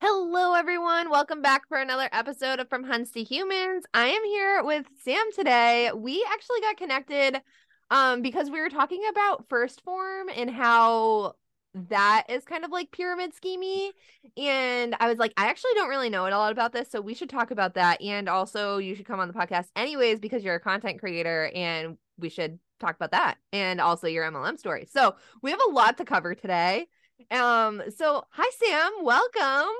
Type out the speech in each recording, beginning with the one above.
Hello, everyone. Welcome back for another episode of From Huns to Humans. I am here with Sam today. We actually got connected um because we were talking about 1st Phorm and how that is kind of like pyramid schemey and i was like i actually don't really know a lot about this so we should talk about that and also you should come on the podcast anyways because you're a content creator and we should talk about that and also your mlm story so we have a lot to cover today um so hi sam welcome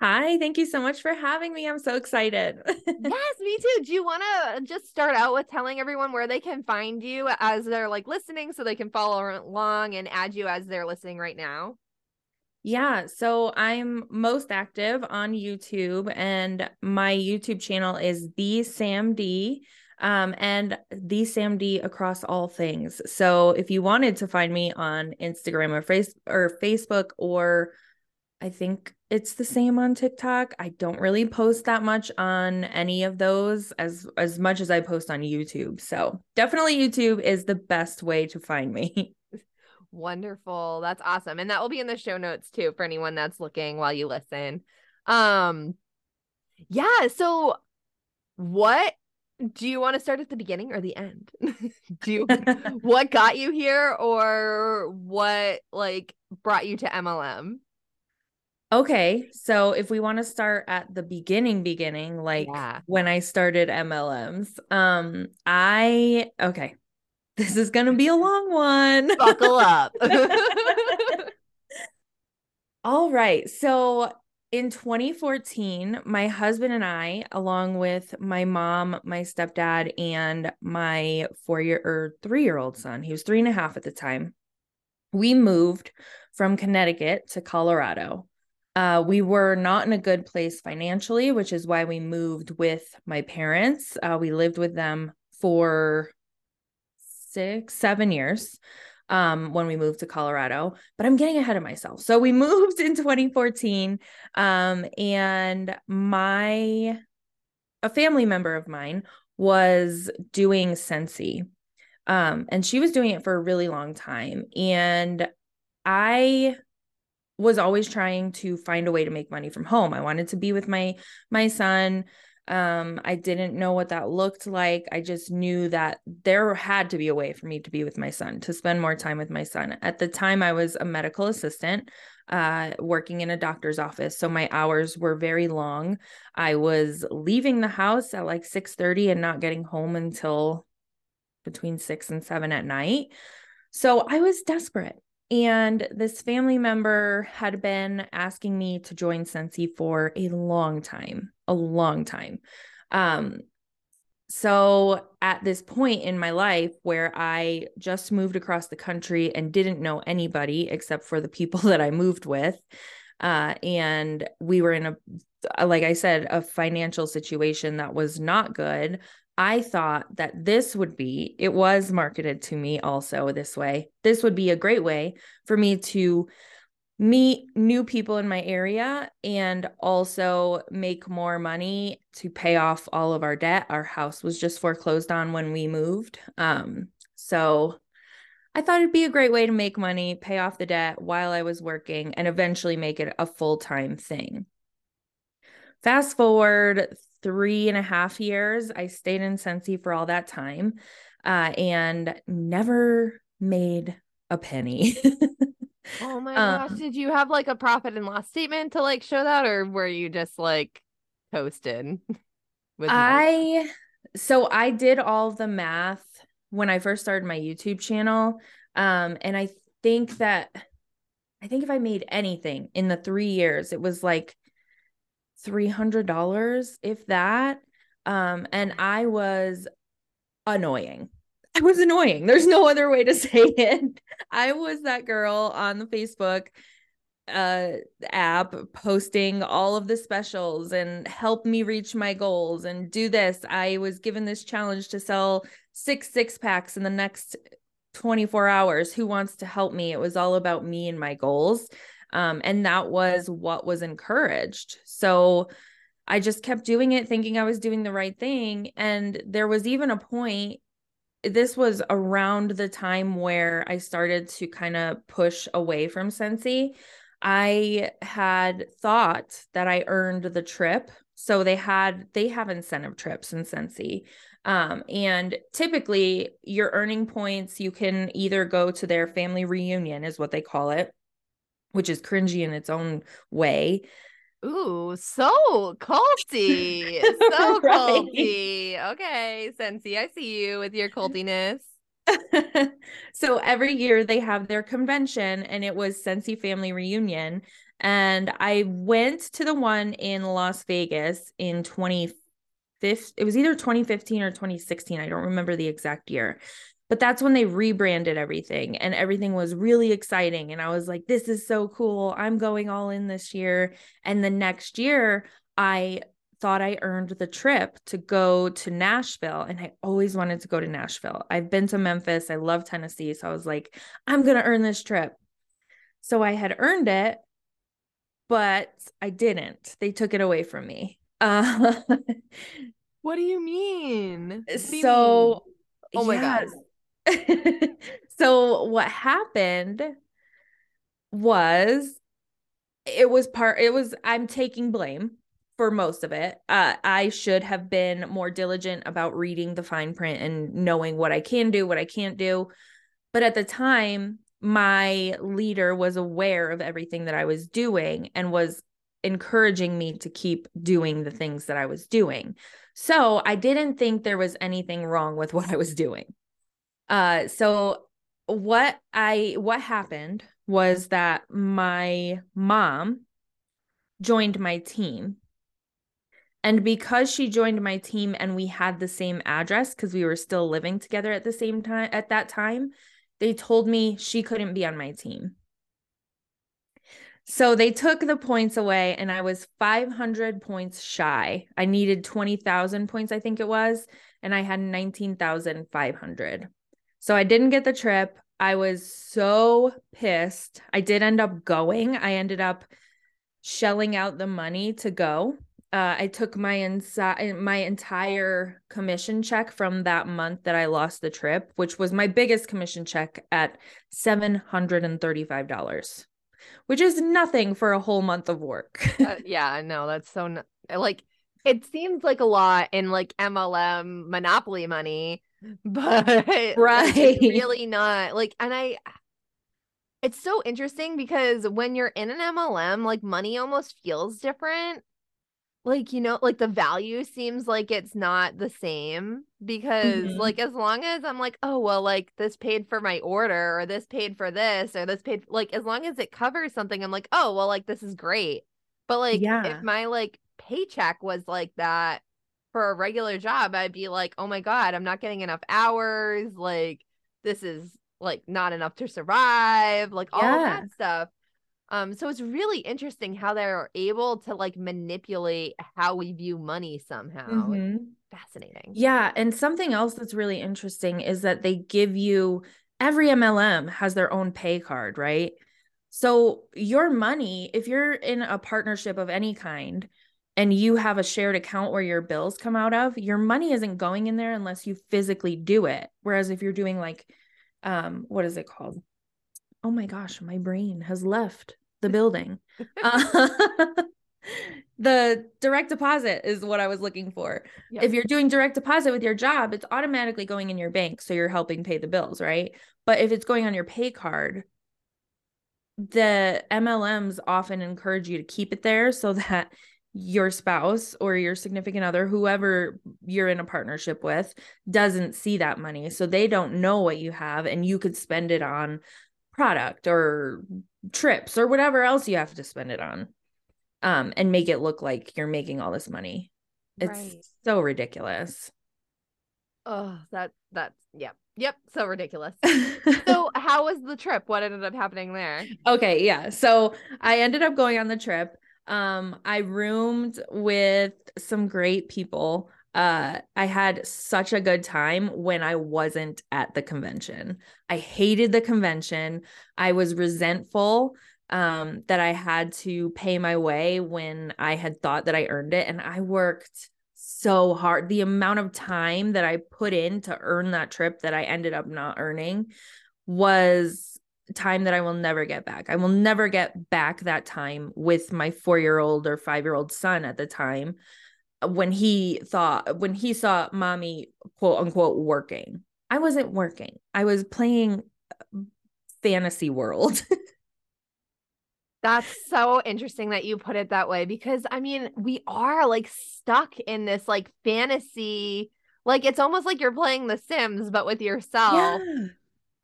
Hi, thank you so much for having me. I'm so excited. yes, me too. Do you want to just start out with telling everyone where they can find you as they're like listening so they can follow along and add you as they're listening right now? Yeah, so I'm most active on YouTube, and my YouTube channel is the Sam Dee, um, and the Sam Dee across all things. So if you wanted to find me on Instagram or face or Facebook or I think it's the same on TikTok. I don't really post that much on any of those as as much as I post on YouTube. So, definitely YouTube is the best way to find me. Wonderful. That's awesome. And that will be in the show notes too for anyone that's looking while you listen. Um yeah, so what do you want to start at the beginning or the end? do you what got you here or what like brought you to MLM? Okay, so if we want to start at the beginning beginning like yeah. when I started MLMs, um I okay. This is going to be a long one. Buckle up. All right. So in 2014, my husband and I, along with my mom, my stepdad, and my four year or three year old son, he was three and a half at the time, we moved from Connecticut to Colorado. Uh, we were not in a good place financially, which is why we moved with my parents. Uh, we lived with them for six, seven years um, when we moved to Colorado, but I'm getting ahead of myself. So we moved in 2014, um, and my a family member of mine was doing Scentsy, um, and she was doing it for a really long time, and I was always trying to find a way to make money from home. I wanted to be with my my son. Um, I didn't know what that looked like. I just knew that there had to be a way for me to be with my son, to spend more time with my son. At the time, I was a medical assistant, uh, working in a doctor's office, so my hours were very long. I was leaving the house at like six thirty and not getting home until between six and seven at night. So I was desperate. And this family member had been asking me to join Scentsy for a long time, a long time. Um, so at this point in my life where I just moved across the country and didn't know anybody except for the people that I moved with, Uh, and we were in a, like I said, a financial situation that was not good. I thought that this would be, it was marketed to me also this way. This would be a great way for me to meet new people in my area and also make more money to pay off all of our debt. Our house was just foreclosed on when we moved. Um, so I thought it'd be a great way to make money, pay off the debt while I was working, and eventually make it a full time thing. Fast forward three and a half years, I stayed in Scentsy for all that time uh, and never made a penny. oh my um, gosh. Did you have like a profit and loss statement to like show that, or were you just like toasted? With I, so I did all the math when I first started my YouTube channel. Um, and I think that I think if I made anything in the three years, it was like three hundred dollars, if that. Um, and I was annoying. I was annoying. There's no other way to say it. I was that girl on the Facebook uh app posting all of the specials and help me reach my goals and do this. I was given this challenge to sell six six packs in the next 24 hours. Who wants to help me? It was all about me and my goals. Um, and that was what was encouraged. So I just kept doing it, thinking I was doing the right thing. And there was even a point, this was around the time where I started to kind of push away from Scentsy. I had thought that I earned the trip. So they had they have incentive trips in Scentsy. Um, and typically your earning points, you can either go to their family reunion, is what they call it, which is cringy in its own way. Ooh, so culty. So right. culty. Okay, Scentsy, I see you with your cultiness. so every year they have their convention and it was Scentsy Family Reunion. And I went to the one in Las Vegas in 2015. It was either 2015 or 2016. I don't remember the exact year. But that's when they rebranded everything and everything was really exciting. And I was like, this is so cool. I'm going all in this year. And the next year, I thought I earned the trip to go to Nashville. And I always wanted to go to Nashville. I've been to Memphis. I love Tennessee. So I was like, I'm going to earn this trip. So I had earned it, but I didn't. They took it away from me. Uh, what do you mean? Do so, you mean? oh my. God. so what happened was it was part it was i'm taking blame for most of it. Uh, I should have been more diligent about reading the fine print and knowing what I can do, what I can't do. But at the time, my leader was aware of everything that I was doing and was encouraging me to keep doing the things that I was doing. So I didn't think there was anything wrong with what I was doing. Uh, so what I what happened was that my mom joined my team and because she joined my team and we had the same address because we were still living together at the same time at that time, they told me she couldn't be on my team. So they took the points away and I was 500 points shy. I needed 20,000 points, I think it was, and I had 19,500. So I didn't get the trip. I was so pissed. I did end up going. I ended up shelling out the money to go uh, I took my inside my entire commission check from that month that I lost the trip, which was my biggest commission check at seven hundred and thirty five dollars, which is nothing for a whole month of work. uh, yeah, no, that's so n- like it seems like a lot in like MLM monopoly money, but right, really not like. And I, it's so interesting because when you're in an MLM, like money almost feels different like you know like the value seems like it's not the same because mm-hmm. like as long as i'm like oh well like this paid for my order or this paid for this or this paid like as long as it covers something i'm like oh well like this is great but like yeah. if my like paycheck was like that for a regular job i'd be like oh my god i'm not getting enough hours like this is like not enough to survive like all yeah. of that stuff Um, so it's really interesting how they're able to like manipulate how we view money somehow. Mhm. Fascinating. Yeah. And something else that's really interesting is that they give you every MLM has their own pay card, right? So your money, if you're in a partnership of any kind and you have a shared account where your bills come out of, your money isn't going in there unless you physically do it. Whereas if you're doing like, um, what is it called? Oh my gosh, my brain has left the building. uh, the direct deposit is what I was looking for. Yep. If you're doing direct deposit with your job, it's automatically going in your bank. So you're helping pay the bills, right? But if it's going on your pay card, the MLMs often encourage you to keep it there so that your spouse or your significant other, whoever you're in a partnership with, doesn't see that money. So they don't know what you have and you could spend it on product or trips or whatever else you have to spend it on. Um, and make it look like you're making all this money. It's Right. so ridiculous. Oh, that that's yep. Yep. So ridiculous. so how was the trip? What ended up happening there? Okay, yeah. So I ended up going on the trip. Um, I roomed with some great people. Uh, I had such a good time when I wasn't at the convention. I hated the convention. I was resentful um that I had to pay my way when I had thought that I earned it and I worked so hard. The amount of time that I put in to earn that trip that I ended up not earning was time that I will never get back. I will never get back that time with my 4-year-old or 5-year-old son at the time uh, when he thought when he saw mommy quote unquote working. I wasn't working. I was playing uh, fantasy world. That's so interesting that you put it that way because I mean, we are like stuck in this like fantasy. Like it's almost like you're playing The Sims, but with yourself. Yeah.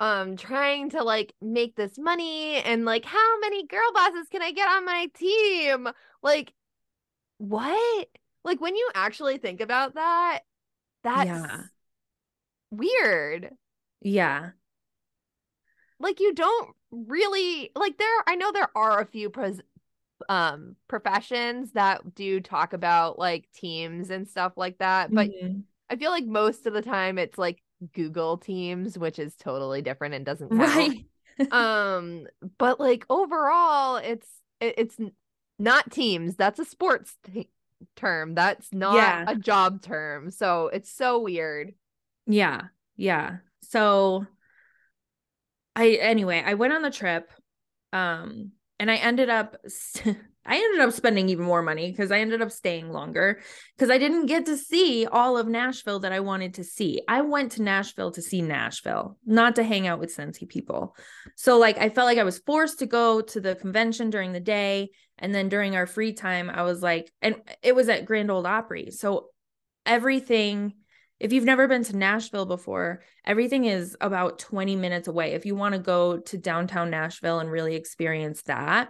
Um, trying to like make this money and like how many girl bosses can I get on my team? Like, what? Like when you actually think about that, that's Yeah. weird. Yeah. like you don't really like there I know there are a few pros um professions that do talk about like teams and stuff like that but Mhm. I feel like most of the time it's like Google Teams which is totally different and doesn't count. right. um but like overall it's it, it's not teams that's a sports t- term that's not Yeah. a job term so it's so weird Yeah. Yeah. So I anyway, I went on the trip um and I ended up I ended up spending even more money because I ended up staying longer because I didn't get to see all of Nashville that I wanted to see. I went to Nashville to see Nashville, not to hang out with Scentsy people. So like I felt like I was forced to go to the convention during the day and then during our free time I was like and it was at Grand Ole Opry. So everything if you've never been to Nashville before, everything is about 20 minutes away. If you want to go to downtown Nashville and really experience that,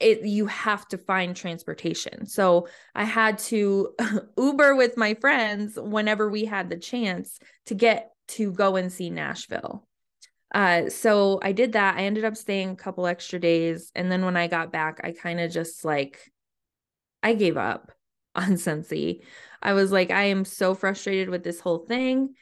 it you have to find transportation. So I had to Uber with my friends whenever we had the chance to get to go and see Nashville. Uh, so I did that. I ended up staying a couple extra days, and then when I got back, I kind of just like I gave up on Scentsy. I was like, I am so frustrated with this whole thing.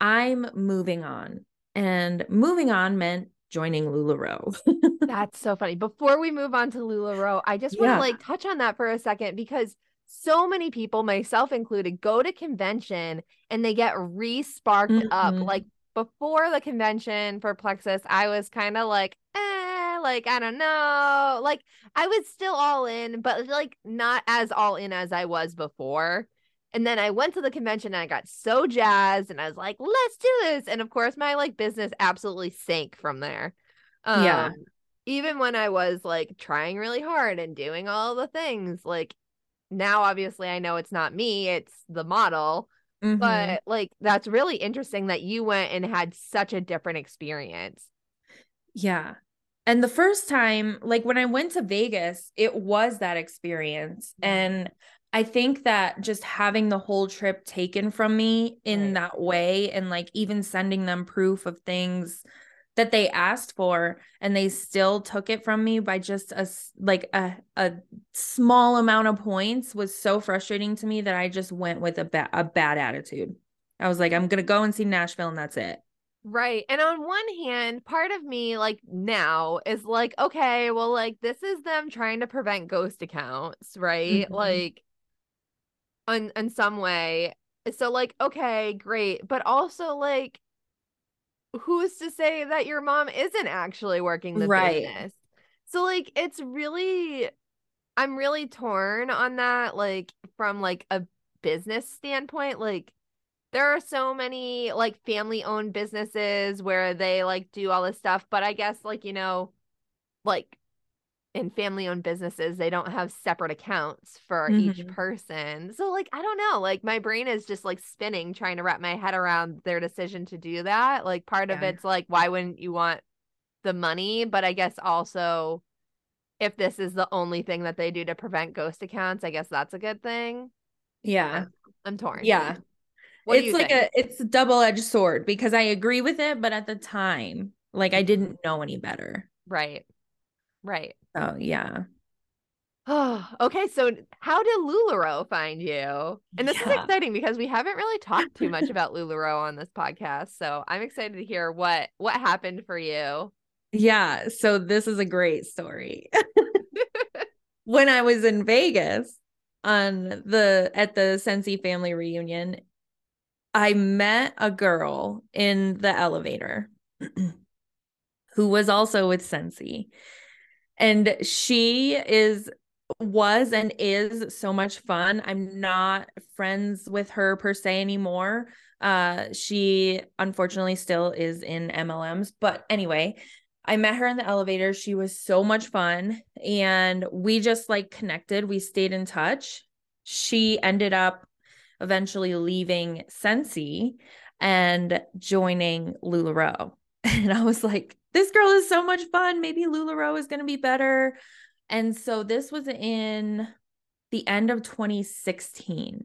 I'm moving on. And moving on meant joining LuLaRoe. That's so funny. Before we move on to LuLaRoe, I just want to Yeah. like touch on that for a second because so many people, myself included, go to convention and they get re-sparked up. Mhm. Like before the convention for Plexus, I was kind of like, eh, like I don't know. Like I was still all in, but like not as all in as I was before. And then I went to the convention and I got so jazzed and I was like, let's do this. And of course, my like business absolutely sank from there. Um, Yeah. Even when I was like trying really hard and doing all the things, like now obviously I know it's not me, it's the model. Mhm. But like that's really interesting that you went and had such a different experience. Yeah. And the first time, like when I went to Vegas, it was that experience. Mhm. And I think that just having the whole trip taken from me in Right. that way and like even sending them proof of things that they asked for and they still took it from me by just a like a a small amount of points was so frustrating to me that I just went with a bad a bad attitude. I was like I'm going to go and see Nashville and that's it. Right. And on one hand, part of me like now is like, okay, well, like this is them trying to prevent ghost accounts, right? Mm-hmm. Like in in some way. So like, okay, great. But also like who's to say that your mom isn't actually working the right. business? So like it's really I'm really torn on that, like from like a business standpoint. Like there are so many like family owned businesses where they like do all this stuff but i guess like you know like in family owned businesses they don't have separate accounts for mm-hmm. each person so like i don't know like my brain is just like spinning trying to wrap my head around their decision to do that like part yeah. of it's like why wouldn't you want the money but i guess also if this is the only thing that they do to prevent ghost accounts i guess that's a good thing yeah i'm, I'm torn yeah what it's like think? a it's a double-edged sword because I agree with it, but at the time, like I mm-hmm. didn't know any better. Right. Right. Oh yeah. Oh, okay. So how did LuLaRoe find you? And this yeah. is exciting because we haven't really talked too much about LuLaRoe on this podcast. So I'm excited to hear what what happened for you. Yeah. So this is a great story. when I was in Vegas on the at the Scentsy family reunion, I met a girl in the elevator who was also with Scentsy. And she is was and is so much fun. I'm not friends with her per se anymore. Uh she unfortunately still is in MLMs, but anyway, I met her in the elevator. She was so much fun and we just like connected. We stayed in touch. She ended up eventually leaving Scentsy and joining LuLaRoe. And I was like, this girl is so much fun. Maybe LuLaRoe is going to be better. And so this was in the end of 2016,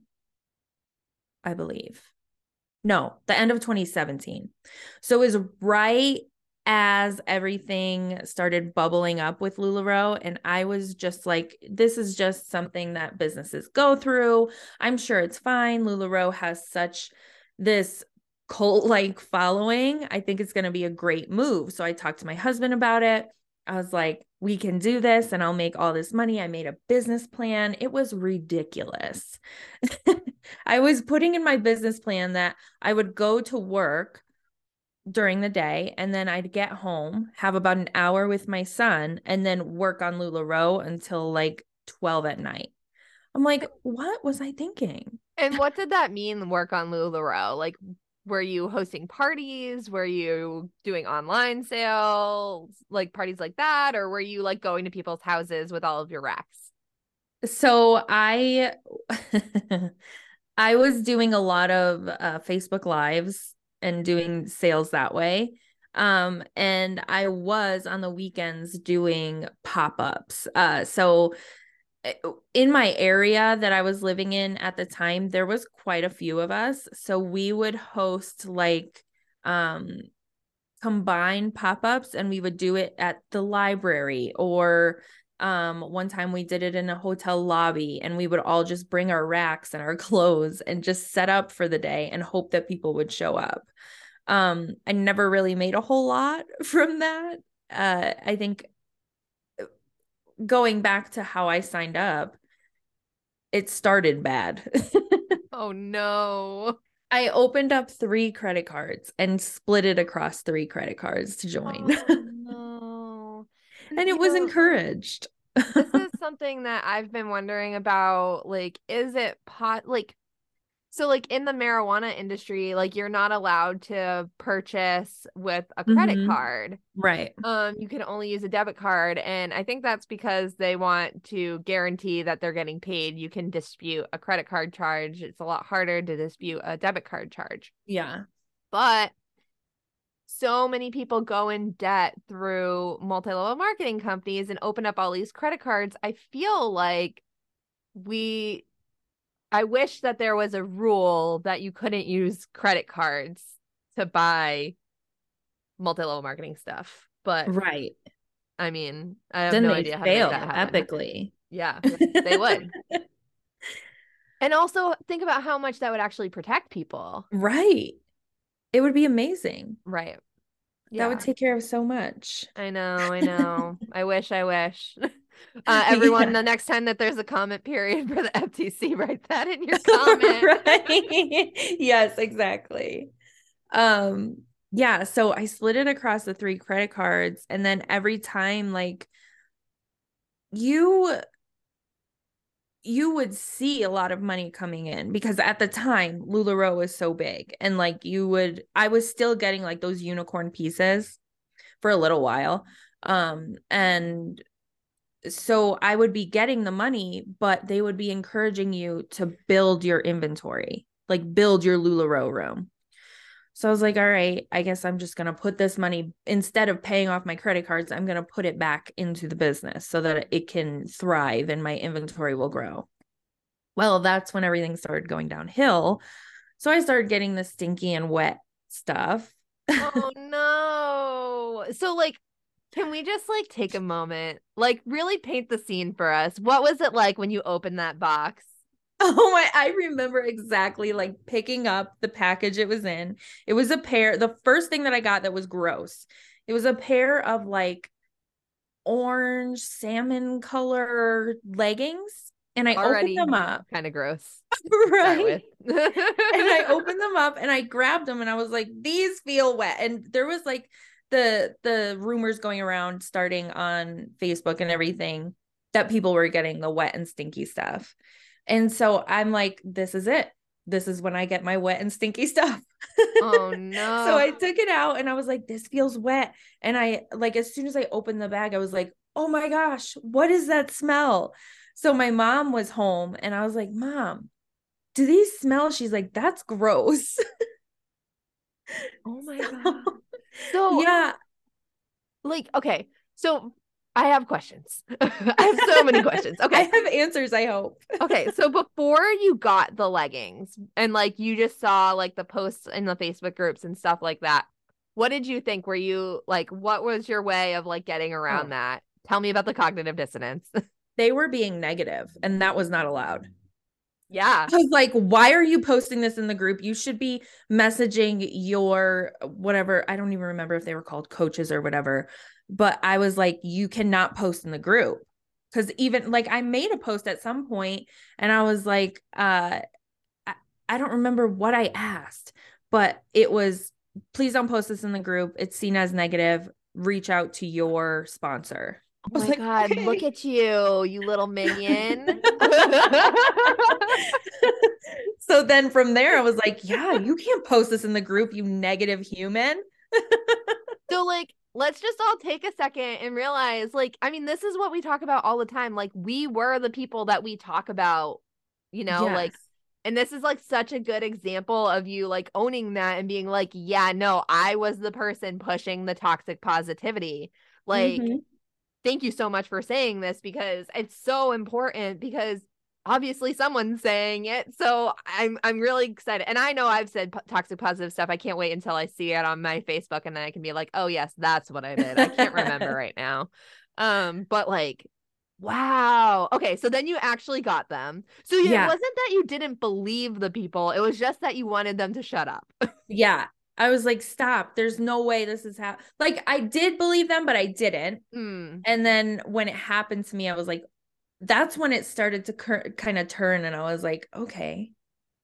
I believe. No, the end of 2017. So it was right as everything started bubbling up with LuLaRoe. And I was just like, this is just something that businesses go through. I'm sure it's fine. LuLaRoe has such this cult like following. I think it's going to be a great move. So I talked to my husband about it. I was like, we can do this and I'll make all this money. I made a business plan. It was ridiculous. I was putting in my business plan that I would go to work during the day and then I'd get home, have about an hour with my son and then work on LuLaRoe until like 12 at night. I'm like, what was I thinking? And what did that mean work on LuLaRoe? Like were you hosting parties? Were you doing online sales, like parties like that or were you like going to people's houses with all of your racks? So I I was doing a lot of uh, Facebook lives and doing sales that way. Um, and I was on the weekends doing pop-ups. Uh, so in my area that I was living in at the time, there was quite a few of us. So we would host like um combined pop-ups and we would do it at the library or um one time we did it in a hotel lobby and we would all just bring our racks and our clothes and just set up for the day and hope that people would show up um i never really made a whole lot from that uh i think going back to how i signed up it started bad oh no I opened up three credit cards and split it across three credit cards to join. Oh, and it was encouraged. this is something that I've been wondering about. Like, is it pot like so like in the marijuana industry, like you're not allowed to purchase with a credit mm-hmm. card. Right. Um, you can only use a debit card. And I think that's because they want to guarantee that they're getting paid. You can dispute a credit card charge. It's a lot harder to dispute a debit card charge. Yeah. But so many people go in debt through multi-level marketing companies and open up all these credit cards i feel like we i wish that there was a rule that you couldn't use credit cards to buy multi-level marketing stuff. But Right. I mean, I have Then no idea how to fail that happen. epically. Yeah, they would. And also think about how much that would actually protect people. Right. It would be amazing. Right. That would take care of so much. I know, I know. I wish, I wish. Uh, everyone, Yeah. the next time that there's a comment period for the FTC, write that in your comment. right. yes, exactly. Um, yeah, so I split it across the three credit cards, and then every time, like, you you would see a lot of money coming in because at the time LuLaRoe was so big and like you would I was still getting like those unicorn pieces for a little while um and so I would be getting the money but they would be encouraging you to build your inventory like build your LuLaRoe room. So I was like all right I guess I'm just going to put this money instead of paying off my credit cards I'm going to put it back into the business so that it can thrive and my inventory will grow. Well that's when everything started going downhill. So I started getting the stinky and wet stuff. Oh no. So like can we just like take a moment, like really paint the scene for us? What was it like when you opened that box? Oh my, I remember exactly like picking up the package it was in. It was a pair, the first thing that I got that was gross. It was a pair of like orange salmon color leggings. And I Already opened them up. Kind of gross. Right. and I opened them up and I grabbed them and I was like, these feel wet. And there was like the the rumors going around starting on Facebook and everything that people were getting the wet and stinky stuff. And so I'm like, this is it. This is when I get my wet and stinky stuff. Oh no. So I took it out and I was like, this feels wet. And I like as soon as I opened the bag, I was like, oh my gosh, what is that smell? So my mom was home and I was like, Mom, do these smell? She's like, that's gross. Oh my god. So yeah. Um, like okay. So I have questions. I have so many questions. Okay, I have answers, I hope. okay. So before you got the leggings and like you just saw like the posts in the Facebook groups and stuff like that, what did you think? Were you like, what was your way of like getting around Oh. that? Tell me about the cognitive dissonance. They were being negative and that was not allowed. Yeah. I was like, why are you posting this in the group? You should be messaging your whatever. I don't even remember if they were called coaches or whatever. But I was like, you cannot post in the group. Cause even like I made a post at some point and I was like, uh, I, I don't remember what I asked, but it was please don't post this in the group. It's seen as negative. Reach out to your sponsor. Oh my like, god, look at you, you little minion. so then from there, I was like, yeah, you can't post this in the group, you negative human. So like let's just all take a second and realize like I mean this is what we talk about all the time like we were the people that we talk about you know like and this is like such a good example of you like owning that and being like yeah no I was the person pushing the toxic positivity like Mhm. Thank you so much for saying this because it's so important because obviously someone's saying it. So i'm i'm really excited. And i know i've said po- toxic positive stuff. I can't wait until i see it on my facebook and then i can be like oh yes that's what i did. I can't remember right now. Um but like wow. Okay so then you actually got them. So it Yeah. wasn't that you didn't believe the people. It was just that you wanted them to shut up. Yeah. I was like, stop. There's no way this is how like I did believe them, but I didn't. Mm, And then when it happened to me, I was like, that's when it started to cur- kind of turn. And I was like, okay,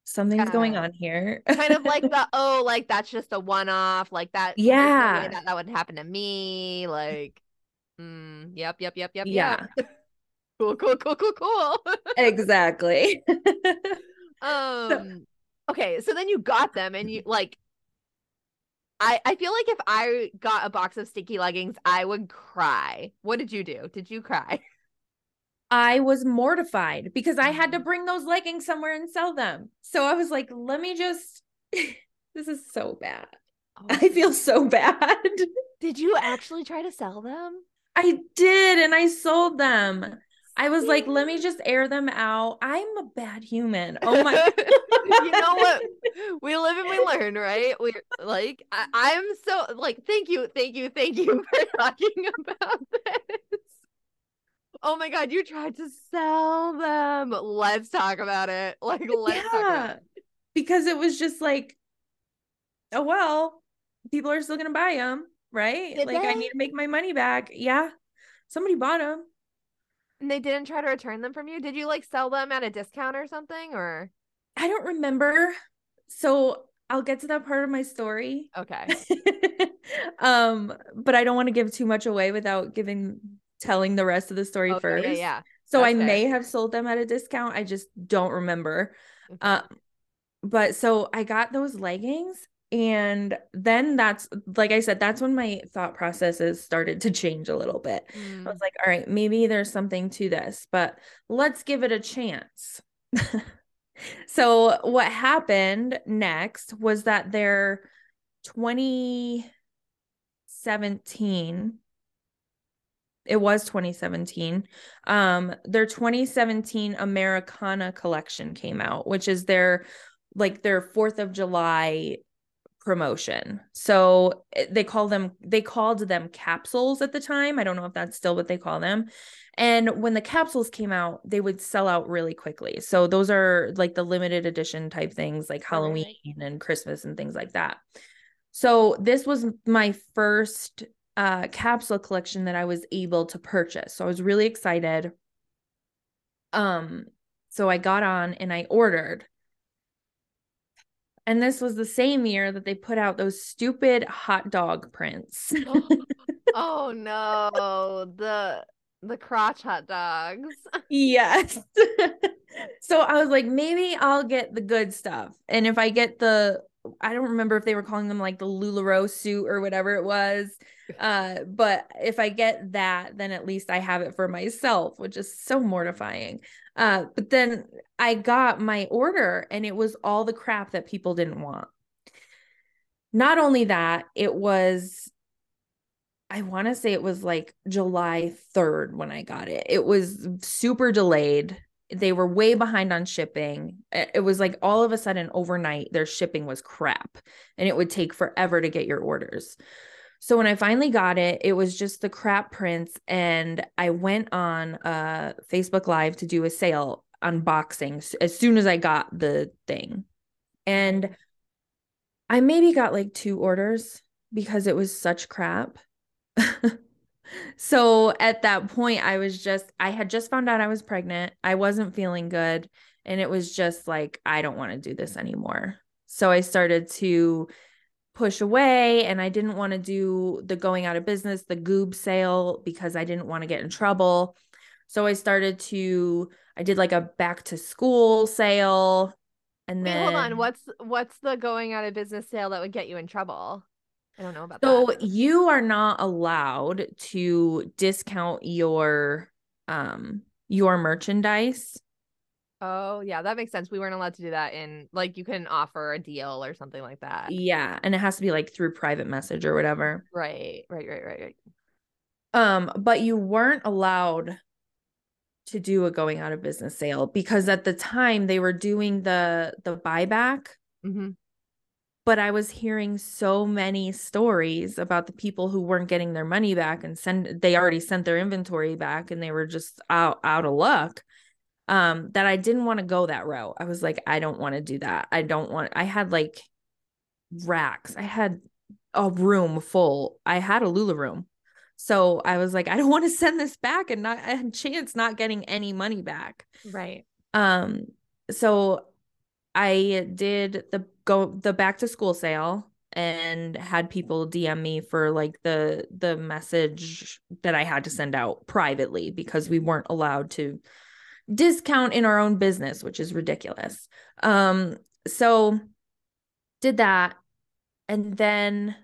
something's going on here. kind of like the oh like that's just a one-off like that Yeah. that, that would happen to me like mm, yep yep yep yep Yeah. yep cool cool cool cool cool exactly. um okay so then you got them and you like I, I feel like if I got a box of sticky leggings, I would cry. What did you do? Did you cry? I was mortified because I had to Mm. bring those leggings somewhere and sell them. So I was like, let me just, this is so bad. I feel so bad. Did you actually try to sell them? I did, and I sold them. I was like, let me just air them out. I'm a bad human. Oh my. you know what? we live and we learn, right? We like I, I'm so like thank you, thank you, thank you for talking about this. Oh my god, you tried to sell them. Let's talk about it. Like let's yeah, talk about it. Because it was just like, oh well, people are still gonna buy them, right? Did like they? I need to make my money back. Yeah, somebody bought them. And they didn't try to return them from you. Did you like sell them at a discount or something, or? I don't remember. So I'll get to that part of my story. Okay. um, but I don't want to give too much away without giving telling the rest of the story okay, first. Yeah, yeah. So That's I fair. may have sold them at a discount. I just don't remember. Okay. Um, but so I got those leggings and then that's like i said that's when my thought processes started to change a little bit mm. i was like all right maybe there's something to this but let's give it a chance so what happened next was that their 2017 it was 2017 um their 2017 americana collection came out which is their like their 4th of july promotion. So eh, they call them they called them capsules at the time. I don't know if that's still what they call them. And when the capsules came out, they would sell out really quickly. So those are like the limited edition type things like Halloween right. and Christmas and things like that. So this was my first uh capsule collection that I was able to purchase. So I was really excited. Um so I got on and I ordered and this was the same year that they put out those stupid hot dog prints. oh, no. The the crotch hot dogs. yes. so I was like, maybe I'll get the good stuff. And if I get the I don't remember if they were calling them like the LuLaRoe suit or whatever it was. Uh, but if I get that, then at least I have it for myself, which is so mortifying. Uh, but then I got my order and it was all the crap that people didn't want. Not only that, it was, I want to say it was like July 3rd when I got it. It was super delayed. They were way behind on shipping. It was like all of a sudden overnight, their shipping was crap and it would take forever to get your orders. So when I finally got it, it was just the crap prints. And I went on uh, Facebook Live to do a sale unboxing as soon as I got the thing. And I maybe got like two orders because it was such crap. so at that point, I was just, I had just found out I was pregnant. I wasn't feeling good. And it was just like, I don't want to do this anymore. So I started to push away and I didn't want to do the going out of business, the goob sale because I didn't want to get in trouble. So I started to I did like a back to school sale and Wait, then hold on, what's what's the going out of business sale that would get you in trouble? I don't know about so that. So you are not allowed to discount your um your merchandise Oh, yeah, that makes sense. We weren't allowed to do that in like you can offer a deal or something like that. Yeah, and it has to be like through private message or whatever. Right, right, right, right, right. Um, but you weren't allowed to do a going out of business sale because at the time they were doing the the buyback. Mm-hmm. But I was hearing so many stories about the people who weren't getting their money back and send they already sent their inventory back and they were just out out of luck um that I didn't want to go that route. I was like I don't want to do that. I don't want I had like racks. I had a room full. I had a Lula room. So I was like I don't want to send this back and not a chance not getting any money back. Right. Um so I did the go the back to school sale and had people DM me for like the the message that I had to send out privately because we weren't allowed to discount in our own business, which is ridiculous. Um, so did that. And then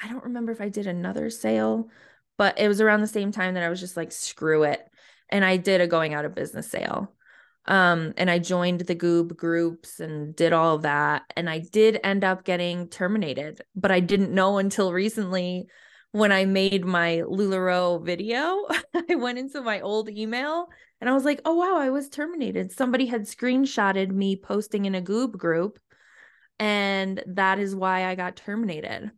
I don't remember if I did another sale, but it was around the same time that I was just like, screw it. And I did a going out of business sale. Um, and I joined the Goob groups and did all that. And I did end up getting terminated, but I didn't know until recently when I made my LuLaRoe video. I went into my old email and I was like, oh, wow, I was terminated. Somebody had screenshotted me posting in a Goob group and that is why I got terminated.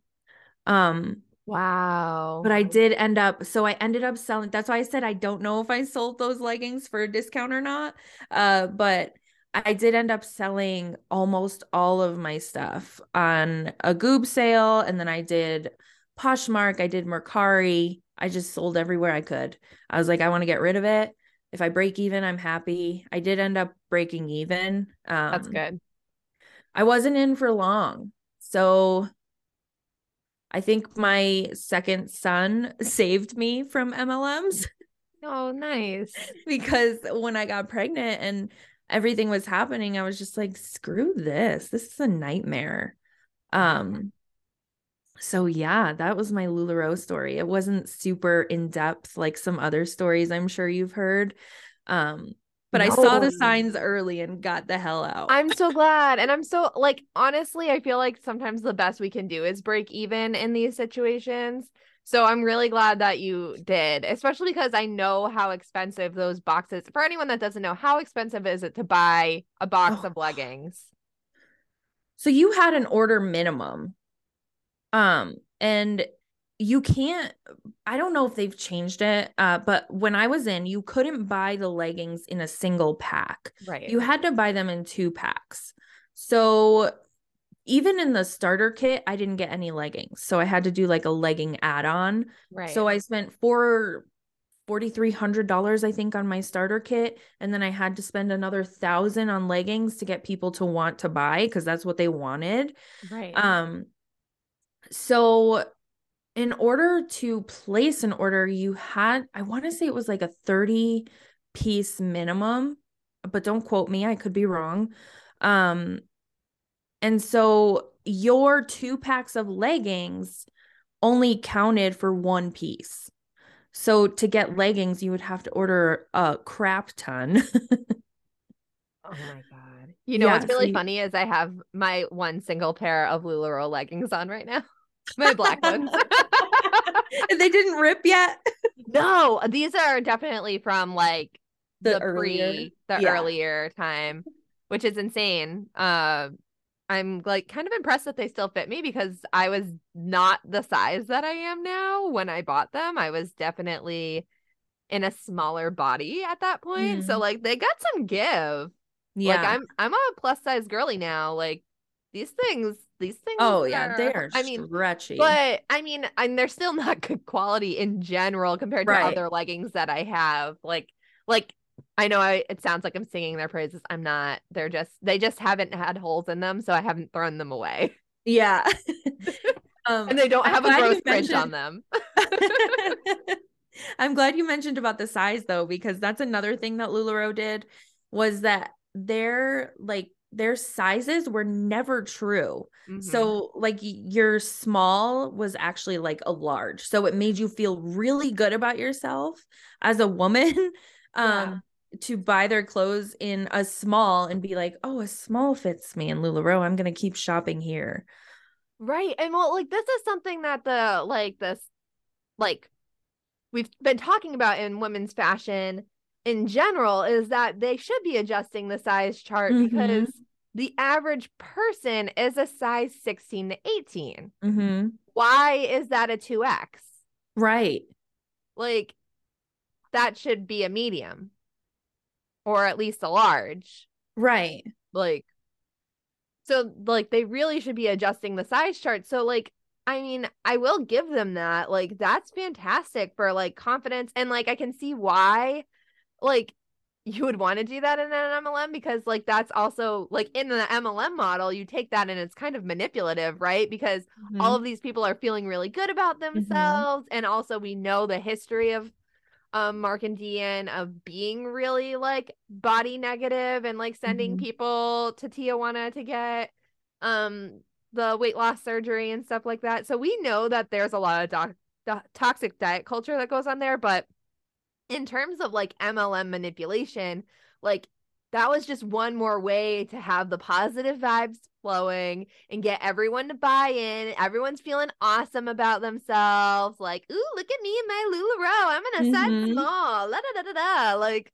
Um Wow. but I did end up so I ended up selling that's why I said I don't know if I sold those leggings for a discount or not. Uh but I did end up selling almost all of my stuff on a goob sale and then I did Poshmark, I did Mercari. I just sold everywhere I could. I was like I want to get rid of it. If I break even, I'm happy. I did end up breaking even. Um That's good. I wasn't in for long. So I think my second son saved me from MLMs Oh, nice. because when I got pregnant and everything was happening, I was just like, screw this. This is a nightmare. Um so yeah, that was my LuLaRoe story. It wasn't super in depth like some other stories I'm sure you've heard. Um but I saw the signs early and got the hell out. I'm so glad. And I'm so like honestly, I feel like sometimes the best we can do is break even in these situations. So I'm really glad that you did, especially because I know how expensive those boxes. For anyone that doesn't know, how expensive is it to buy a box Oh. of leggings? So you had an order minimum. Um, and you can't I don't know if they've changed it, uh, but when I was in, you couldn't buy the leggings in a single pack. Right. You had to buy them in two packs. So even in the starter kit, I didn't get any leggings. So I had to do like a legging add-on. right. So I spent four forty three hundred dollars, I think, on my starter kit, and then I had to spend another thousand on leggings to get people to want to buy because that's what they wanted. right. Um, so in order to place an order, you had, I want to say it was like a 30 piece minimum, but don't quote me, I could be wrong. Um, and so your two packs of leggings only counted for one piece. So to get leggings, you would have to order a crap ton. Oh my god. You know Yeah, what's really so you- funny is I have my one single pair of LuLaRoe leggings on right now. My black ones. they didn't rip yet. no, these are definitely from like The the, earlier- pre the yeah. earlier time, which is insane. Uh I'm like kind of impressed that they still fit me because I was not the size that I am now when I bought them. I was definitely in a smaller body at that point. So Mm. like they got some give. Yeah. Like I'm I'm a plus size girly now. Like these things, these things. oh yeah, they are I mean, stretchy. but I mean, and they're still not good quality in general compared to Right. other leggings that I have. Like, like I know I it sounds like I'm singing their praises. I'm not. They're just they just haven't had holes in them, so I haven't thrown them away, yeah. um, and they don't I'm have a gross print on them. I'm glad you mentioned about the size though, because that's another thing that LuLaRoe did was that their like their sizes were never true. Mhm. So like your small was actually like a large. So it made you feel really good about yourself as a woman um to buy their clothes in a small and be like, "Oh, a small fits me in LuLaRoe. I'm going to keep shopping here." Right. And well, like this is something that the like this like we've been talking about in women's fashion in general is that they should be adjusting the size chart Mhm. because the average person is a size 16 to 18. Mhm. Why is that a 2x? Right. Like that should be a medium or at least a large. Right. like so like they really should be adjusting the size chart so like i mean i will give them that like that's fantastic for like confidence and like i can see why like you would want to do that in an mlm because like that's also like in the mlm model you take that and it's kind of manipulative right because Mm-hmm. all of these people are feeling really good about themselves and also we know the history of um Mark and DeAnne of being really like body negative and like sending Mhm. people to Tijuana to get um the weight loss surgery and stuff like that. So we know that there's a lot of doc- do- toxic diet culture that goes on there, but in terms of like MLM manipulation, like that was just one more way to have the positive vibes flowing and get everyone to buy in. Everyone's feeling awesome about themselves. Like, ooh, look at me in my LuLaRoe. I'm in a size small. Mm-hmm. La da da da da. Like,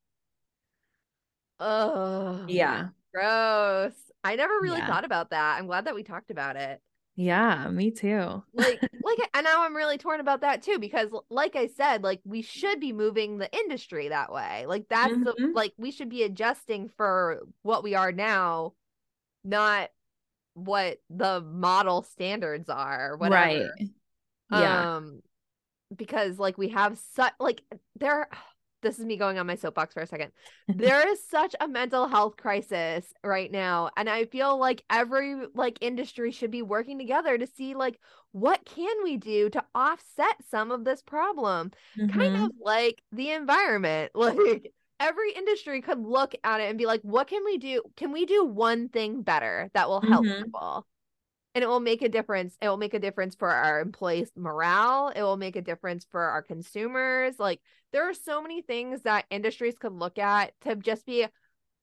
oh, Yeah. gross. I never really Yeah. thought about that. I'm glad that we talked about it. Yeah, me too. Like, like, and now I'm really torn about that too because, like I said, like we should be moving the industry that way. Like that's the Mhm. like we should be adjusting for what we are now, not what the model standards are. Whatever. Right. Yeah. Um, because like we have such like there. This is me going on my soapbox for a second. There is such a mental health crisis right now, and I feel like every like industry should be working together to see like what can we do to offset some of this problem. Kind Mhm. of like the environment. Like every industry could look at it and be like, what can we do? Can we do one thing better that will help Mhm. people? and it will make a difference. It will make a difference for our employees' morale. It will make a difference for our consumers. Like there are so many things that industries could look at to just be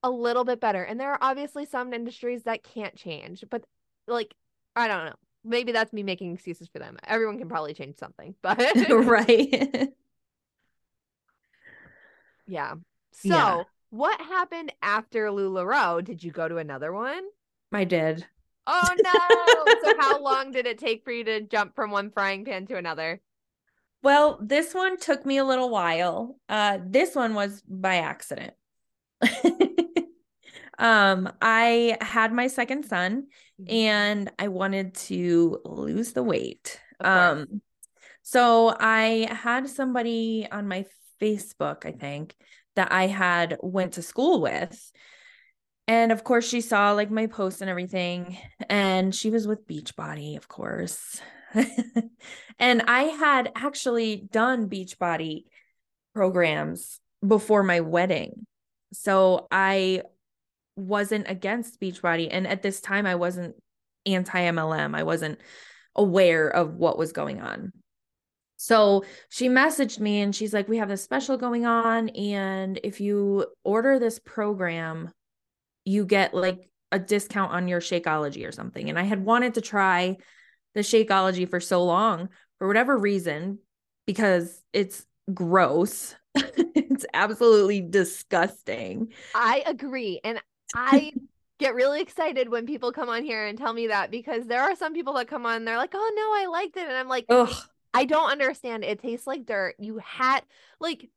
a little bit better. And there are obviously some industries that can't change, but like I don't know. Maybe that's me making excuses for them. Everyone can probably change something, but right. yeah. So, Yeah. what happened after LuLaRoe? Did you go to another one? I did. Oh no! so, how long did it take for you to jump from one frying pan to another? Well, this one took me a little while. Uh this one was by accident. um I had my second son and I wanted to lose the weight. Um so I had somebody on my Facebook, I think, that I had went to school with. And of course she saw like my posts and everything and she was with Beachbody, of course. and I had actually done Beachbody programs before my wedding. So I wasn't against Beachbody. And at this time, I wasn't anti MLM. I wasn't aware of what was going on. So she messaged me and she's like, We have this special going on. And if you order this program, you get like a discount on your Shakeology or something. And I had wanted to try the Shakeology for so long for whatever reason, because it's gross. it's absolutely disgusting. I agree. And I get really excited when people come on here and tell me that because there are some people that come on, they're like, oh no, I liked it. And I'm like, Ugh. I don't understand. It tastes like dirt. You had, like,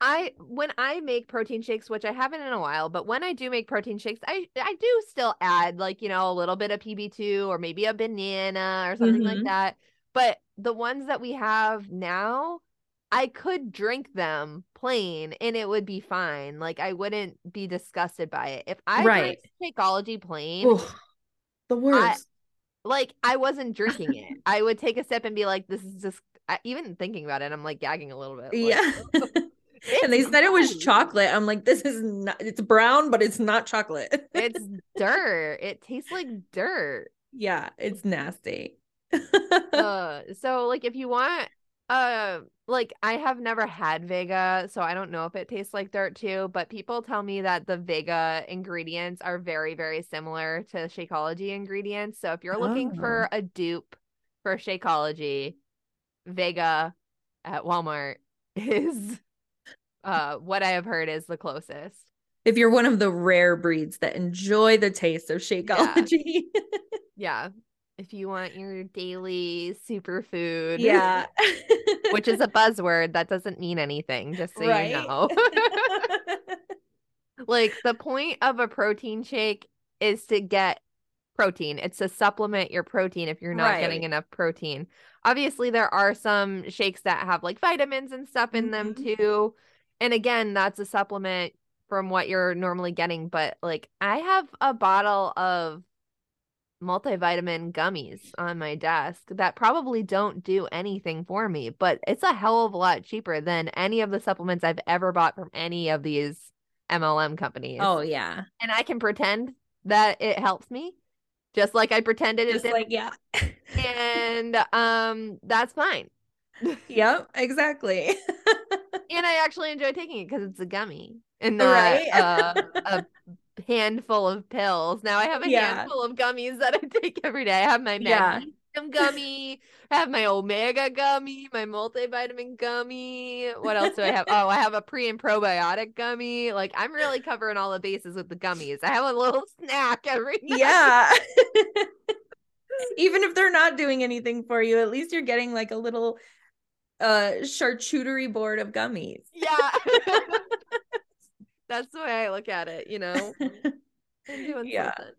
I when I make protein shakes, which I haven't in a while, but when I do make protein shakes, I I do still add like you know a little bit of PB2 or maybe a banana or something like Mhm. that. But the ones that we have now, I could drink them plain and it would be fine. Like I wouldn't be disgusted by it if I Right. drank Shakeology plain. Ugh. The worst. Like I wasn't drinking it. I would take a sip and be like, "This is just." I, even thinking about it, I'm like gagging a little bit. like, yeah. It's and they said it was chocolate. I'm like, this is not, it's brown, but it's not chocolate. It's dirt. It tastes like dirt. yeah, it's nasty. Uh, so like if you want, uh, like I have never had Vega, so I don't know if it tastes like dirt too. But people tell me that the Vega ingredients are very, very similar to Shakeology ingredients. So if you're looking for a dupe for Shakeology, Vega at Walmart is, uh, what I have heard is the closest. if you're one of the rare breeds that enjoy the taste of Shakeology. Yeah. If you want your daily superfood. yeah. Which is a buzzword that doesn't mean anything, just so Right. you know. like the point of a protein shake is to get protein. It's to supplement your protein if you're not getting enough protein. Obviously, there are some shakes that have like vitamins and stuff in them Mhm. too. And again, that's a supplement from what you're normally getting. But like, I have a bottle of multivitamin gummies on my desk that probably don't do anything for me, but it's a hell of a lot cheaper than any of the supplements I've ever bought from any of these MLM companies. oh yeah. and I can pretend that it helps me just like I pretended it did like yeah. and um that's fine. yep, exactly. And I actually enjoy taking it because it's a gummy and not Right. uh, a handful of pills. Now I have a Yeah. handful of gummies that I take every day. I have my Yeah. Gummy. I have my omega gummy, my multivitamin gummy. What else do I have? Oh, I have a pre and probiotic gummy. Like I'm really covering all the bases with the gummies. I have a little snack every night. Yeah. Even if they're not doing anything for you, at least you're getting like a little uh charcuterie board of gummies. Yeah. That's the way I look at it, you know. Doing Yeah. something.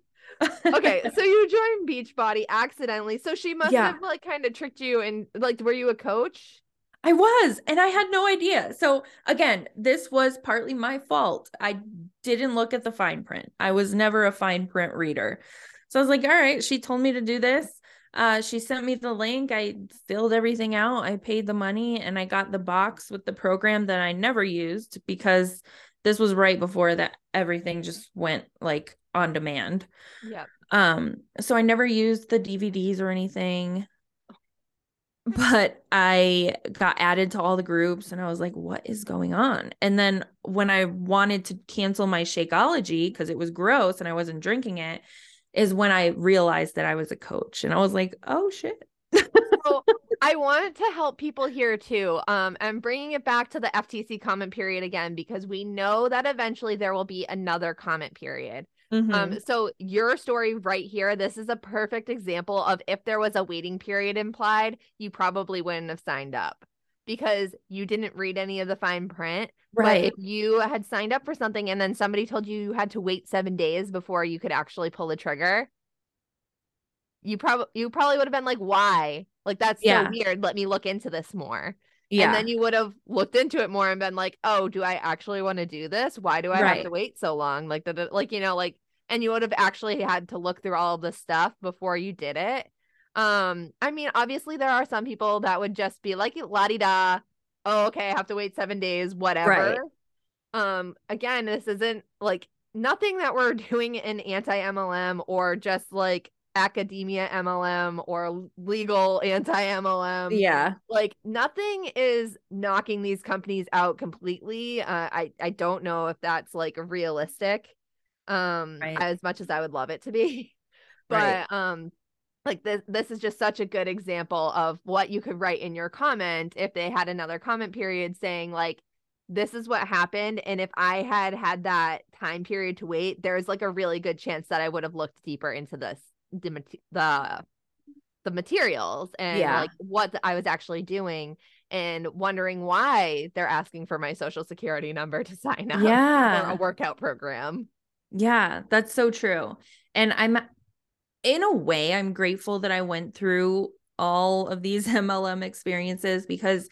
okay, so you joined Beachbody accidentally. So she must Yeah. have like kind of tricked you and like were you a coach? I was, and I had no idea. So again, this was partly my fault. I didn't look at the fine print. I was never a fine print reader. So I was like, all right, she told me to do this. Uh, she sent me the link. I filled everything out. I paid the money and I got the box with the program that I never used because this was right before that everything just went like on demand. Yeah. Um, so I never used the DVDs or anything. But I got added to all the groups and I was like, what is going on? And then when I wanted to cancel my Shakeology because it was gross and I wasn't drinking it, is when I realized that I was a coach. And I was like, oh shit. So I want to help people here too. Um, I'm bringing it back to the FTC comment period again because we know that eventually there will be another comment period. Mhm. Um, so your story right here, this is a perfect example of if there was a waiting period implied, you probably wouldn't have signed up because you didn't read any of the fine print. But right. if you had signed up for something and then somebody told you you had to wait seven days before you could actually pull the trigger, you probably you probably would have been like, "Why? Like that's Yeah. so weird. Let me look into this more." yeah. And then you would have looked into it more and been like, "Oh, do I actually want to do this? Why do I have to wait so long?" Like that, like you know like and you would have actually had to look through all of the stuff before you did it. Um, I mean, obviously there are some people that would just be like la di da. Oh, okay, I have to wait seven days, whatever. Um, again, this isn't like nothing that we're doing in anti MLM or just like academia MLM or legal anti MLM yeah. like nothing is knocking these companies out completely uh, i i don't know if that's like realistic um Right. as much as i would love it to be but Right. um like this this is just such a good example of what you could write in your comment if they had another comment period saying like this is what happened and if i had had that time period to wait there's like a really good chance that i would have looked deeper into this the the the materials and Yeah. like what I was actually doing and wondering why they're asking for my social security number to sign up for Yeah. a workout program. Yeah, that's so true. And I'm in a way I'm grateful that I went through all of these MLM experiences because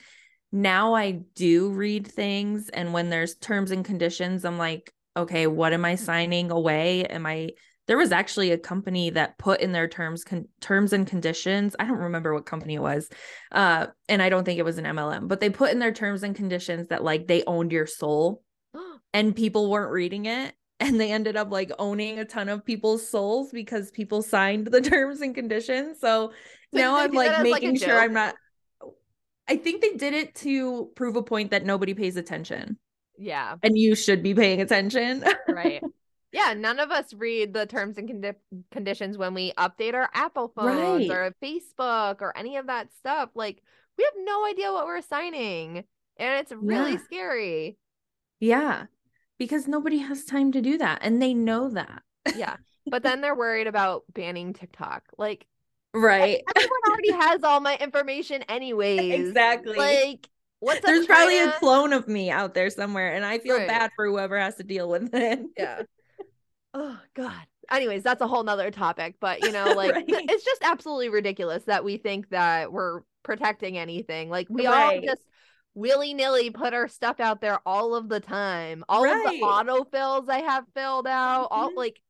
now I do read things and when there's terms and conditions I'm like, okay, what am I signing away? Am I there was actually a company that put in their terms con- terms and conditions. I don't remember what company it was. Uh and I don't think it was an MLM, but they put in their terms and conditions that like they owned your soul and people weren't reading it and they ended up like owning a ton of people's souls because people signed the terms and conditions so now i'm like as, like, making sure i'm not i think they did it to prove a point that nobody pays attention yeah, and you should be paying attention right. Yeah, none of us read the terms and condi- conditions when we update our Apple phones Right. or Facebook or any of that stuff. Like, we have no idea what we're signing, and it's really Yeah. scary. yeah because nobody has time to do that and they know that Yeah, but then they're worried about banning TikTok. Like, right everyone already has all my information anyways. exactly Like, what's there's probably a clone of me out there somewhere and i feel Right. bad for whoever has to deal with it Yeah. oh God. Anyways, that's a whole nother topic. But you know, like Right. it's just absolutely ridiculous that we think that we're protecting anything. Like we all just willy nilly put our stuff out there all of the time. All of Right. the autofills I have filled out, all Mhm. like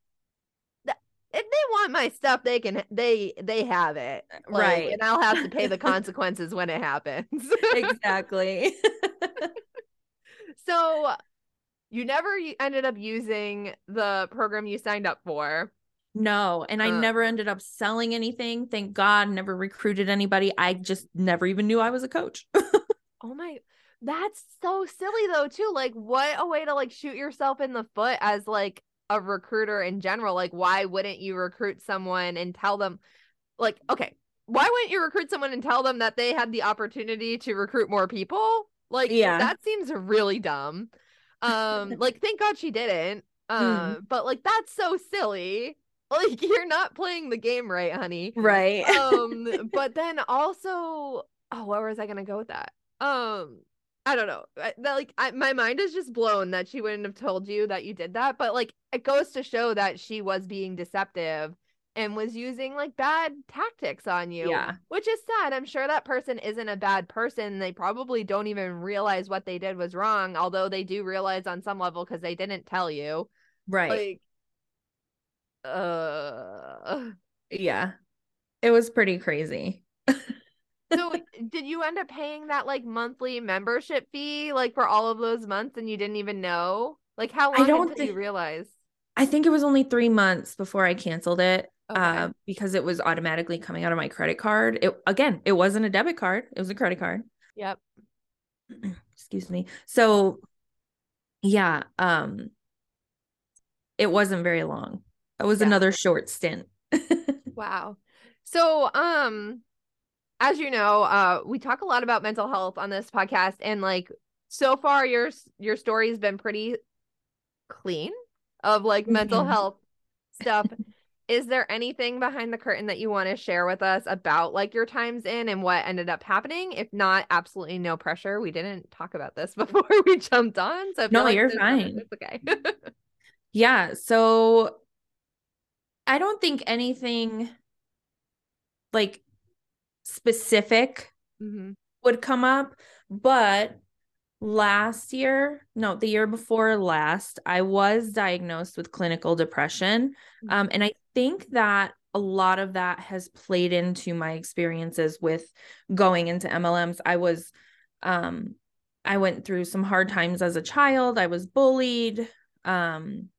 th- if they want my stuff, they can they they have it. Like, Right. And I'll have to pay the consequences when it happens. exactly so you never ended up using the program you signed up for. No, and I Uh. never ended up selling anything. Thank God, never recruited anybody. I just never even knew I was a coach. Oh my, that's so silly though, too. Like, what a way to like shoot yourself in the foot as like a recruiter in general. Like, why wouldn't you recruit someone and tell them, like, okay, why wouldn't you recruit someone and tell them that they had the opportunity to recruit more people? Like, Yeah. that seems really dumb. Um, like, thank God she didn't. Uh, but like, that's so silly. Like, you're not playing the game right, honey. Right. um but then also oh where was i gonna go with that um i don't know I, that, like I, my mind is just blown that she wouldn't have told you that you did that but like it goes to show that she was being deceptive and was using like bad tactics on you Yeah. which is sad i'm sure that person isn't a bad person they probably don't even realize what they did was wrong although they do realize on some level because they didn't tell you right. like uh yeah. It was pretty crazy. So did you end up paying that like monthly membership fee like for all of those months and you didn't even know? Like how I long don't until you realize? I think it was only three months before I canceled it. Okay. Uh, because it was automatically coming out of my credit card. It again, it wasn't a debit card; it was a credit card. Yep. Excuse me. So, yeah, um, it wasn't very long. It was Yeah. another short stint. Wow. So um as you know, uh we talk a lot about mental health on this podcast and like so far your your story's been pretty clean of like mental Mhm. health stuff. Is there anything behind the curtain that you want to share with us about like your times in and what ended up happening? If not, absolutely no pressure. We didn't talk about this before we jumped on. So No, like, you're fine. It's okay. Yeah, so I don't think anything like specific hmm would come up, but last year, no, the year before last, I was diagnosed with clinical depression. Um, and I think that a lot of that has played into my experiences with going into MLMs. I was, um, I went through some hard times as a child. I was bullied. Um,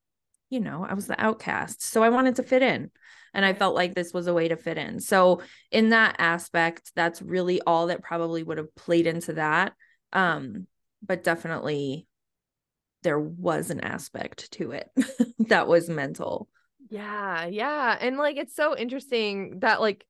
you know, I was the outcast. So I wanted to fit in. And I felt like this was a way to fit in. So in that aspect, that's really all that probably would have played into that. Um, but definitely there was an aspect to it that was mental. Yeah, yeah. And like it's so interesting that like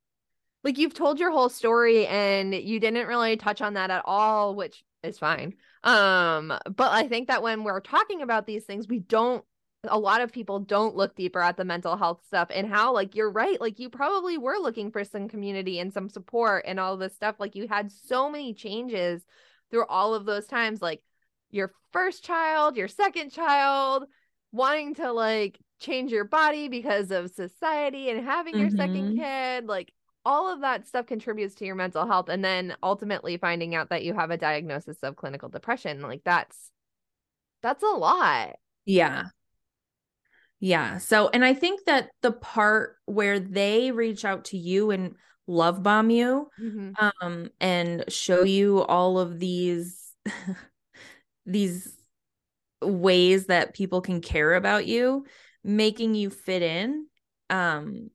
like you've told your whole story and you didn't really touch on that at all, which is fine. Um, but I think that when we're talking about these things, we don't a lot of people don't look deeper at the mental health stuff and how like you're right, like you probably were looking for some community and some support and all this stuff. Like you had so many changes through all of those times, like your first child, your second child, wanting to like change your body because of society and having your second Mhm. kid like all of that stuff contributes to your mental health and then ultimately finding out that you have a diagnosis of clinical depression like that's that's a lot Yeah. Yeah. So, and I think that the part where they reach out to you and love bomb you, um, and show you all of these, these ways that people can care about you, making you fit in, um,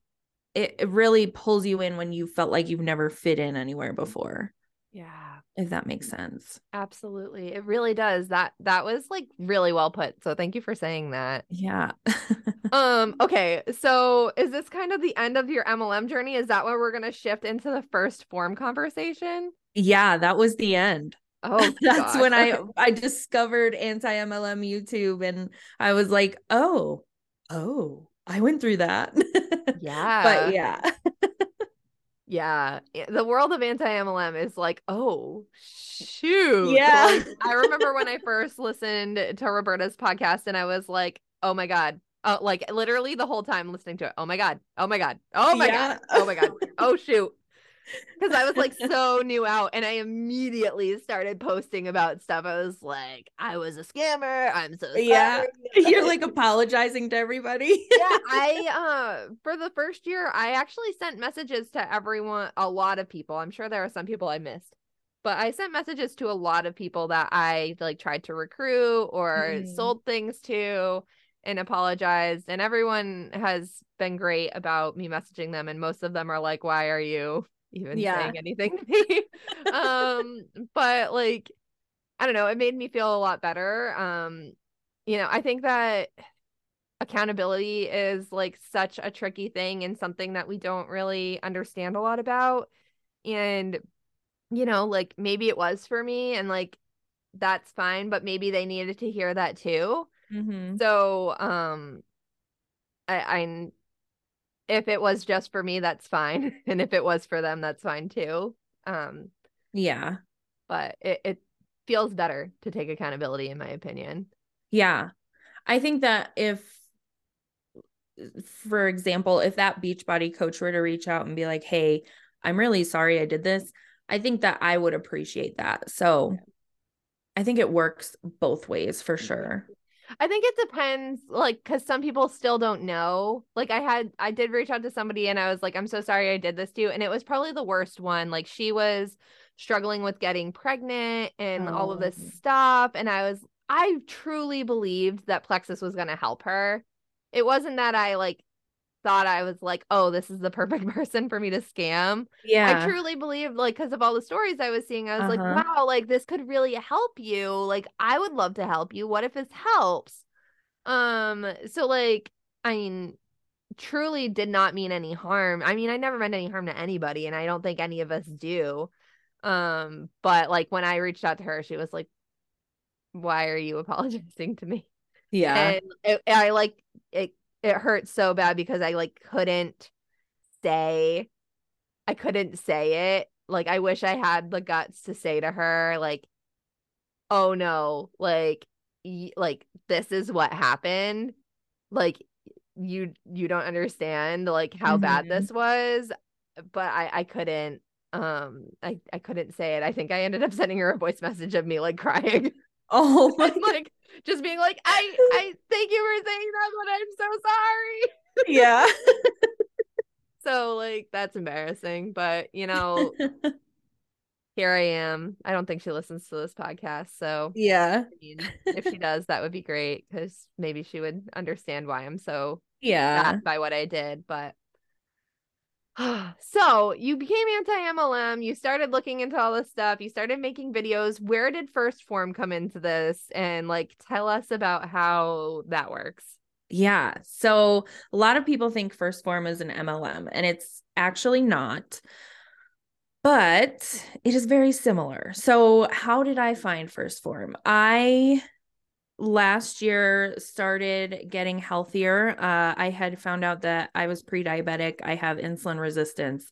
it, it really pulls you in when you felt like you've never fit in anywhere before, yeah if that makes sense. absolutely it really does that that was like really well put so thank you for saying that Yeah. um okay so is this kind of the end of your mlm journey is that where we're going to shift into the 1st Phorm conversation yeah, that was the end. oh that's gosh. when I I discovered anti MLM YouTube and I was like, oh, oh, I went through that. yeah but yeah. Yeah, the world of anti MLM is like, oh shoot. Yeah. Like, I remember when I first listened to Roberta's podcast and I was like, oh my God. Uh, like literally the whole time listening to it. Oh my God. Oh my God. Oh my Yeah. God. Oh my God. Oh shoot. Because I was like so new out and I immediately started posting about stuff. I was like, I was a scammer. I'm so sorry. Yeah. You're like apologizing to everybody. yeah, I uh for the first year I actually sent messages to everyone, a lot of people. I'm sure there are some people I missed. But I sent messages to a lot of people that I like tried to recruit or Mhm. sold things to and apologized and everyone has been great about me messaging them and most of them are like why are you even Yeah. saying anything to me? um but like I don't know, it made me feel a lot better. Um you know, I think that accountability is like such a tricky thing and something that we don't really understand a lot about. And, you know, like maybe it was for me and like that's fine, but maybe they needed to hear that too. Mm-hmm. So, um, I, I, if it was just for me, that's fine. And if it was for them, that's fine too. Um, Yeah. but it, it feels better to take accountability, in my opinion. Yeah. I think that if, for example, if that Beachbody coach were to reach out and be like, hey, I'm really sorry I did this, I think that I would appreciate that. So I think it works both ways for sure. I think it depends, like, because some people still don't know. Like, I had, I did reach out to somebody and I was like, I'm so sorry I did this to you. And it was probably the worst one. Like, she was struggling with getting pregnant and all of this Oh. stuff. And I was, I truly believed that Plexus was going to help her. It wasn't that I, like, thought I was like, oh, this is the perfect person for me to scam. Yeah. I truly believed, like, because of all the stories I was seeing, I was like, Uh-huh. wow, like this could really help you. Like, I would love to help you. What if this helps? Um, so like, I mean, truly did not mean any harm. I mean, I never meant any harm to anybody, and I don't think any of us do. Um, but like when I reached out to her, she was like, Why are you apologizing to me? yeah. and it, I like it it hurt so bad because I like couldn't say I couldn't say it. Like I wish I had the guts to say to her like oh no, like y- like this is what happened. Like you you don't understand like how bad Mhm. this was, but I I couldn't um I I couldn't say it. I think I ended up sending her a voice message of me like crying. Oh my like just being like i i thank you for saying that but i'm so sorry yeah. so like that's embarrassing but you know here i am i don't think she listens to this podcast so yeah. I mean, if she does that would be great because maybe she would understand why i'm so Yeah. by what i did but so you became anti-mlm you started looking into all this stuff you started making videos where did 1st Phorm come into this and like tell us about how that works Yeah. So a lot of people think 1st Phorm is an MLM, and it's actually not. But it is very similar. So, how did I find 1st Phorm? I last year started getting healthier. Uh, I had found out that I was pre diabetic, I have insulin resistance,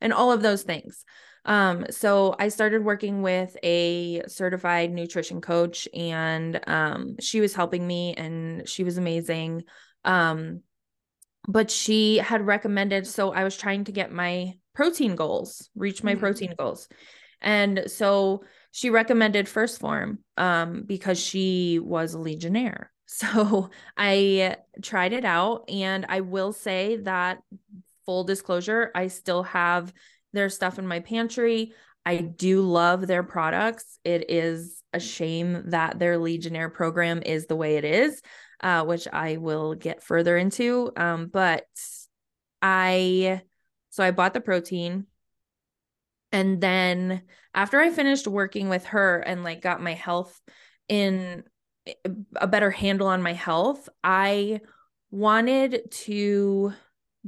and all of those things. Um, so I started working with a certified nutrition coach, and um, she was helping me, and she was amazing. Um, but she had recommended, so I was trying to get my protein goals, reach my Mhm. protein goals. And so she recommended 1st Phorm um, because she was a Legionnaire. So I tried it out, and I will say that full disclosure, I still have their stuff in my pantry. I do love their products. It is a shame that their Legionnaire program is the way it is, uh, which I will get further into. Um, but I, so I bought the protein. And then after I finished working with her and like got my health in a better handle on my health, I wanted to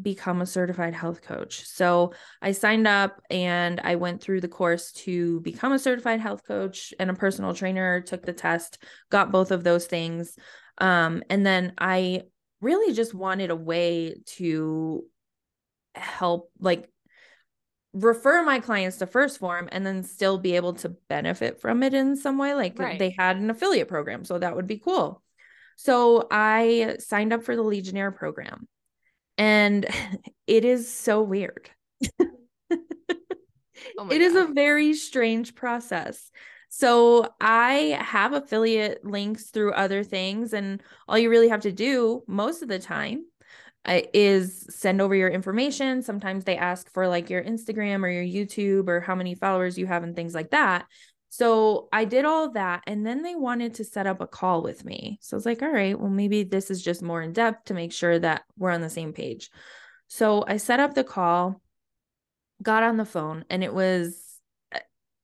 become a certified health coach. So I signed up and I went through the course to become a certified health coach and a personal trainer, took the test, got both of those things. Um, and then I really just wanted a way to help, like, refer my clients to 1st Phorm and then still be able to benefit from it in some way like Right. they had an affiliate program so that would be cool so i signed up for the legionnaire program and it is so weird Oh it is a very strange process. So I have affiliate links through other things, and all you really have to do most of the time is send over your information. Sometimes they ask for like your Instagram or your YouTube or how many followers you have and things like that. So I did all that, and then they wanted to set up a call with me. So I was like, all right, well, maybe this is just more in depth to make sure that we're on the same page. So I set up the call got on the phone and it was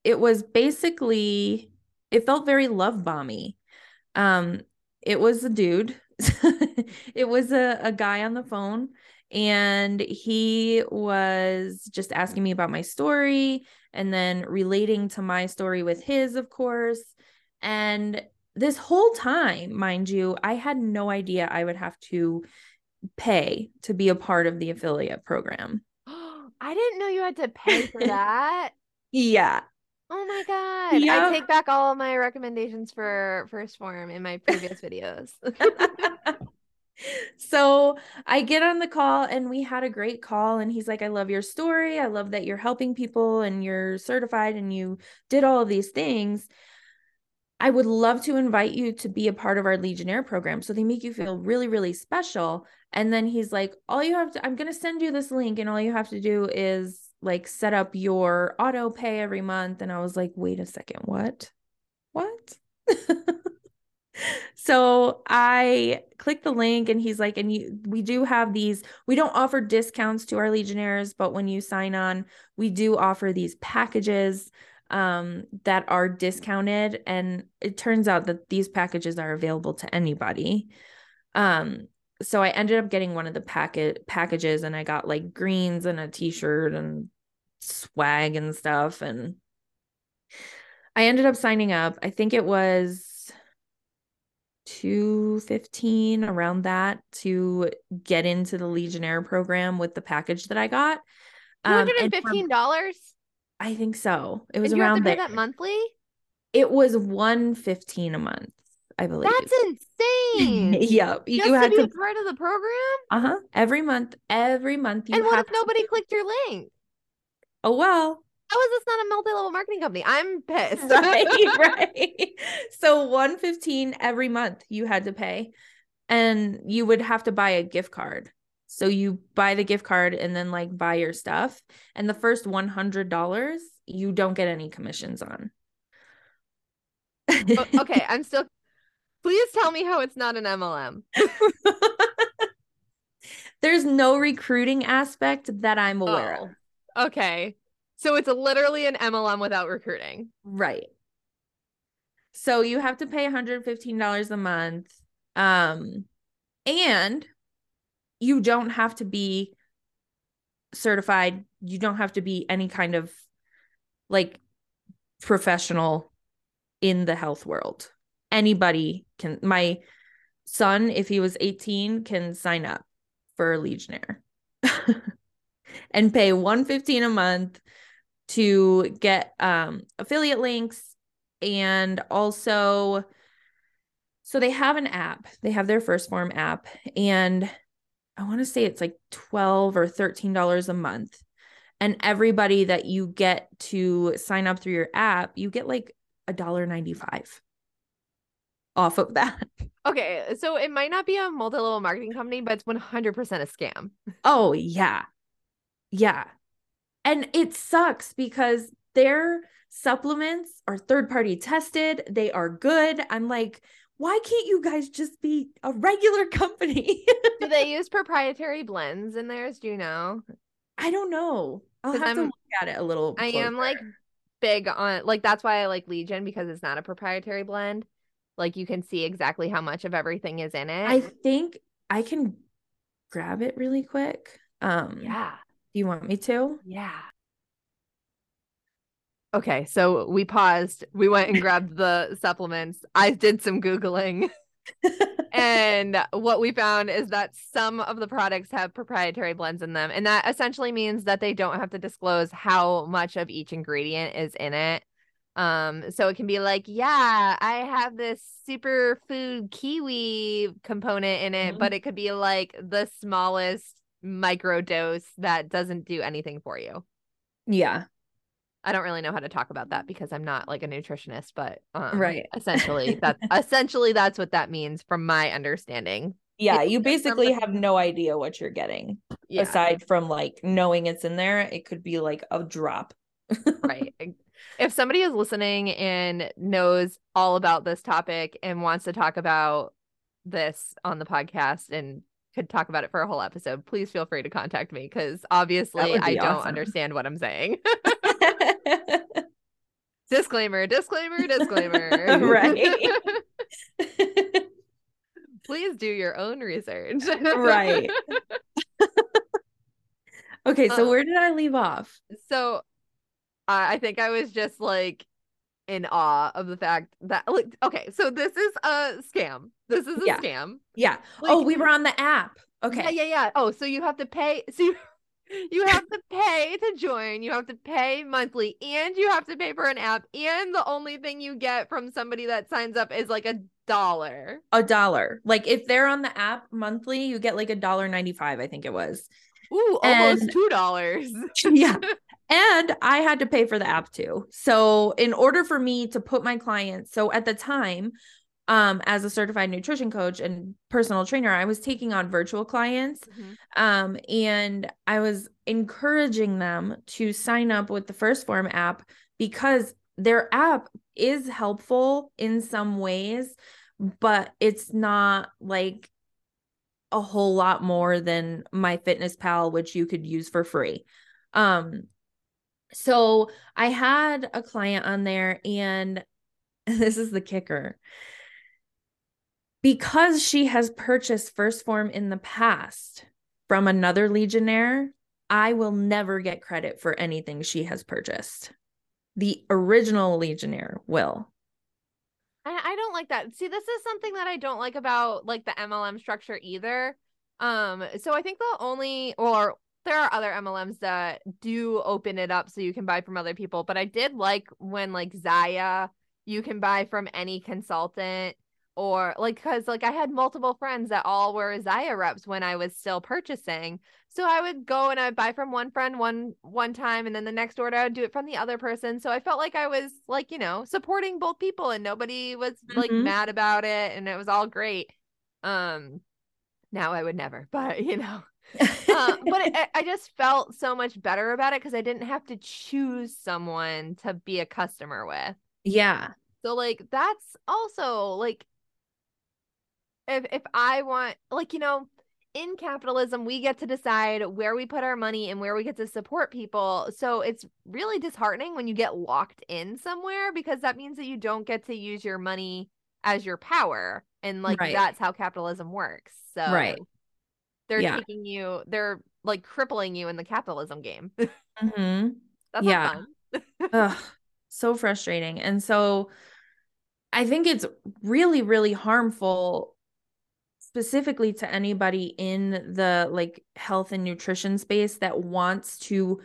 it was basically it felt very love bomby um it was a dude it was a, a guy on the phone and he was just asking me about my story and then relating to my story with his, of course. And this whole time, mind you, I had no idea I would have to pay to be a part of the affiliate program. I didn't know you had to pay for that. yeah. Oh my god. I take back all of my recommendations for 1st Phorm in my previous videos. so I get on the call and we had a great call. And he's like, I love your story. I love that you're helping people and you're certified and you did all of these things. I would love to invite you to be a part of our Legionnaire program. So they make you feel really, really special. And then he's like, All you have to, I'm going to send you this link, and all you have to do is like set up your auto pay every month. And I was like, Wait a second, what? What? so I click the link and he's like, and you we do have these, we don't offer discounts to our legionnaires, but when you sign on, we do offer these packages um, that are discounted. And it turns out that these packages are available to anybody. Um, so I ended up getting one of the packet packages and I got like greens and a t-shirt and swag and stuff. And I ended up signing up. I think it was 215 around that to get into the Legionnaire program with the package that I got. Um, $215? I think so. It was around have to pay there. that monthly? It was 115 a month, I believe. That's insane. yeah. You, You had to be to a part of the program? uh-huh. Every month. Every month you and what if nobody to- clicked your link? Oh well. How is this not a multi-level marketing company? I'm pissed. right, right. So 115 every month you had to pay. And you would have to buy a gift card. So you buy the gift card and then like buy your stuff. And the first $100 you don't get any commissions on. Okay, I'm still. Please tell me how it's not an MLM. There's no recruiting aspect that I'm aware of. Oh, okay. So it's literally an MLM without recruiting. Right. So you have to pay $115 a month. Um and you don't have to be certified. You don't have to be any kind of like professional in the health world. Anybody can my son if he was 18 can sign up for legionnaire and pay 115 a month to get um affiliate links and also so they have an app. They have their 1st Phorm app and i want to say it's like 12 or 13 dollars a month. And everybody that you get to sign up through your app you get like a dollar 95 off of that Okay, so it might not be a multi-level marketing company, but it's 100% a scam. Oh, yeah. Yeah. And it sucks because their supplements are third party tested. They are good. I'm like, why can't you guys just be a regular company? Do they use proprietary blends in theirs? Do you know? I don't know. I'll have to I'm- look at it a little. I am like big on like that's why I like Legion because it's not a proprietary blend. Like you can see exactly how much of everything is in it. I think I can grab it really quick. Um, yeah. Do you want me to? Yeah. Okay, so we paused. We went and grabbed the supplements. I did some Googling. and what we found is that some of the products have proprietary blends in them. And that essentially means that they don't have to disclose how much of each ingredient is in it. Um, so it can be like, yeah, I have this superfood kiwi component in it, Mhm. but it could be like the smallest micro dose that doesn't do anything for you. yeah. I don't really know how to talk about that because I'm not like a nutritionist, but um, Right. essentially that essentially that's what that means from my understanding. Yeah. You basically have no idea what you're getting. Yeah, aside from like knowing it's in there it could be like a drop right. If somebody is listening and knows all about this topic and wants to talk about this on the podcast and could talk about it for a whole episode, please feel free to contact me because obviously would I be don't understand what I'm saying. disclaimer, disclaimer, disclaimer. Right. Please do your own research. right. okay, so Uh, where did I leave off? So I I think I was just like in awe of the fact that like okay, so this is a scam. This is a Yeah. scam. Yeah. oh, we were on the app. Okay. Yeah, yeah, yeah. Oh, so you have to pay so you, you have to pay to join, you have to pay monthly, and you have to pay for an app, and the only thing you get from somebody that signs up is like a dollar. A dollar. Like if they're on the app monthly, you get like a dollar ninety five, I think it was. Ooh, almost And- two dollars. yeah. And I had to pay for the app too. So in order for me to put my clients, so at the time, um, as a certified nutrition coach and personal trainer, I was taking on virtual clients. Um, and I was encouraging them to sign up with the 1st Phorm app because their app is helpful in some ways, but it's not like a whole lot more than MyFitnessPal which you could use for free. Um so i had a client on there and this is the kicker. Because she has purchased 1st Phorm in the past from another legionnaire i will never get credit for anything she has purchased. The original legionnaire will I, I don't like that. See, this is something that I don't like about like the MLM structure either. Um, so I think the only or there are other MLMs that do open it up so you can buy from other people, but I did like when like Zyia, you can buy from any consultant or like because like I had multiple friends that all were Zyia reps when I was still purchasing. So I would go and I'd buy from one friend one one time and then the next order I'd do it from the other person. So I felt like I was like, you know, supporting both people and nobody was like Mhm. mad about it and it was all great. Um now I would never, but you know. uh, but it, I- I just felt so much better about it because I didn't have to choose someone to be a customer with. yeah So like that's also like if if I want like you know in capitalism we get to decide where we put our money and where we get to support people. So it's really disheartening when you get locked in somewhere because that means that you don't get to use your money as your power and like Right. that's how capitalism works. So Right. they're Yeah. taking you they're like crippling you in the capitalism game. hmm That's Yeah. fun. Ugh, so frustrating. And so I think it's really, really harmful specifically to anybody in the like health and nutrition space that wants to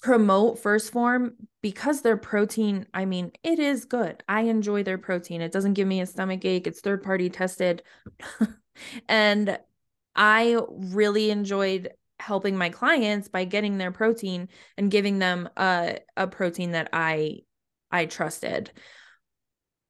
promote 1st Phorm because their protein i mean it is good. I enjoy their protein. It doesn't give me a stomach ache. It's third party tested. And i really enjoyed helping my clients by getting their protein and giving them a, a protein that i i trusted.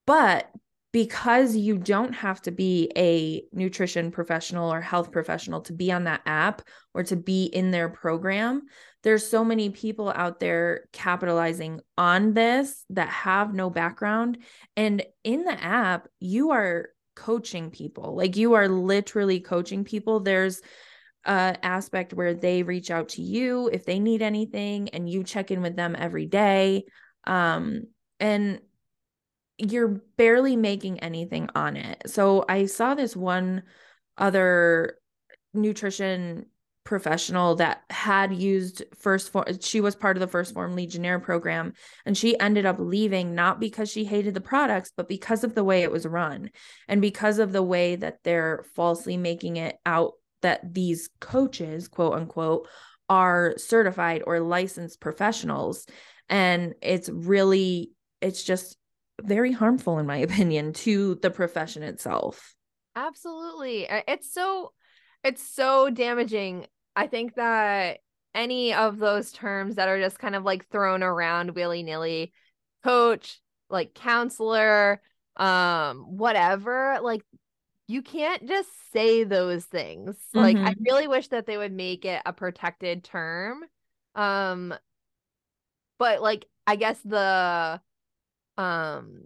But because you don't have to be a nutrition professional or health professional to be on that app or to be in their program there's so many people out there capitalizing on this that have no background. And in the app you are coaching people. Like you are literally coaching people. There's a aspect where they reach out to you if they need anything and you check in with them every day. Um and you're barely making anything on it. So I saw this one other nutrition professional that had used 1st Phorm she was part of the 1st Phorm legionnaire program and she ended up leaving not because she hated the products but because of the way it was run and because of the way that they're falsely making it out that these coaches quote unquote are certified or licensed professionals and it's really it's just very harmful in my opinion to the profession itself Absolutely. It's so it's so damaging. I think that any of those terms that are just kind of like thrown around willy-nilly, coach, like counselor, um, whatever, like you can't just say those things. Like I Mhm. really wish that they would make it a protected term. Um, but like I guess the um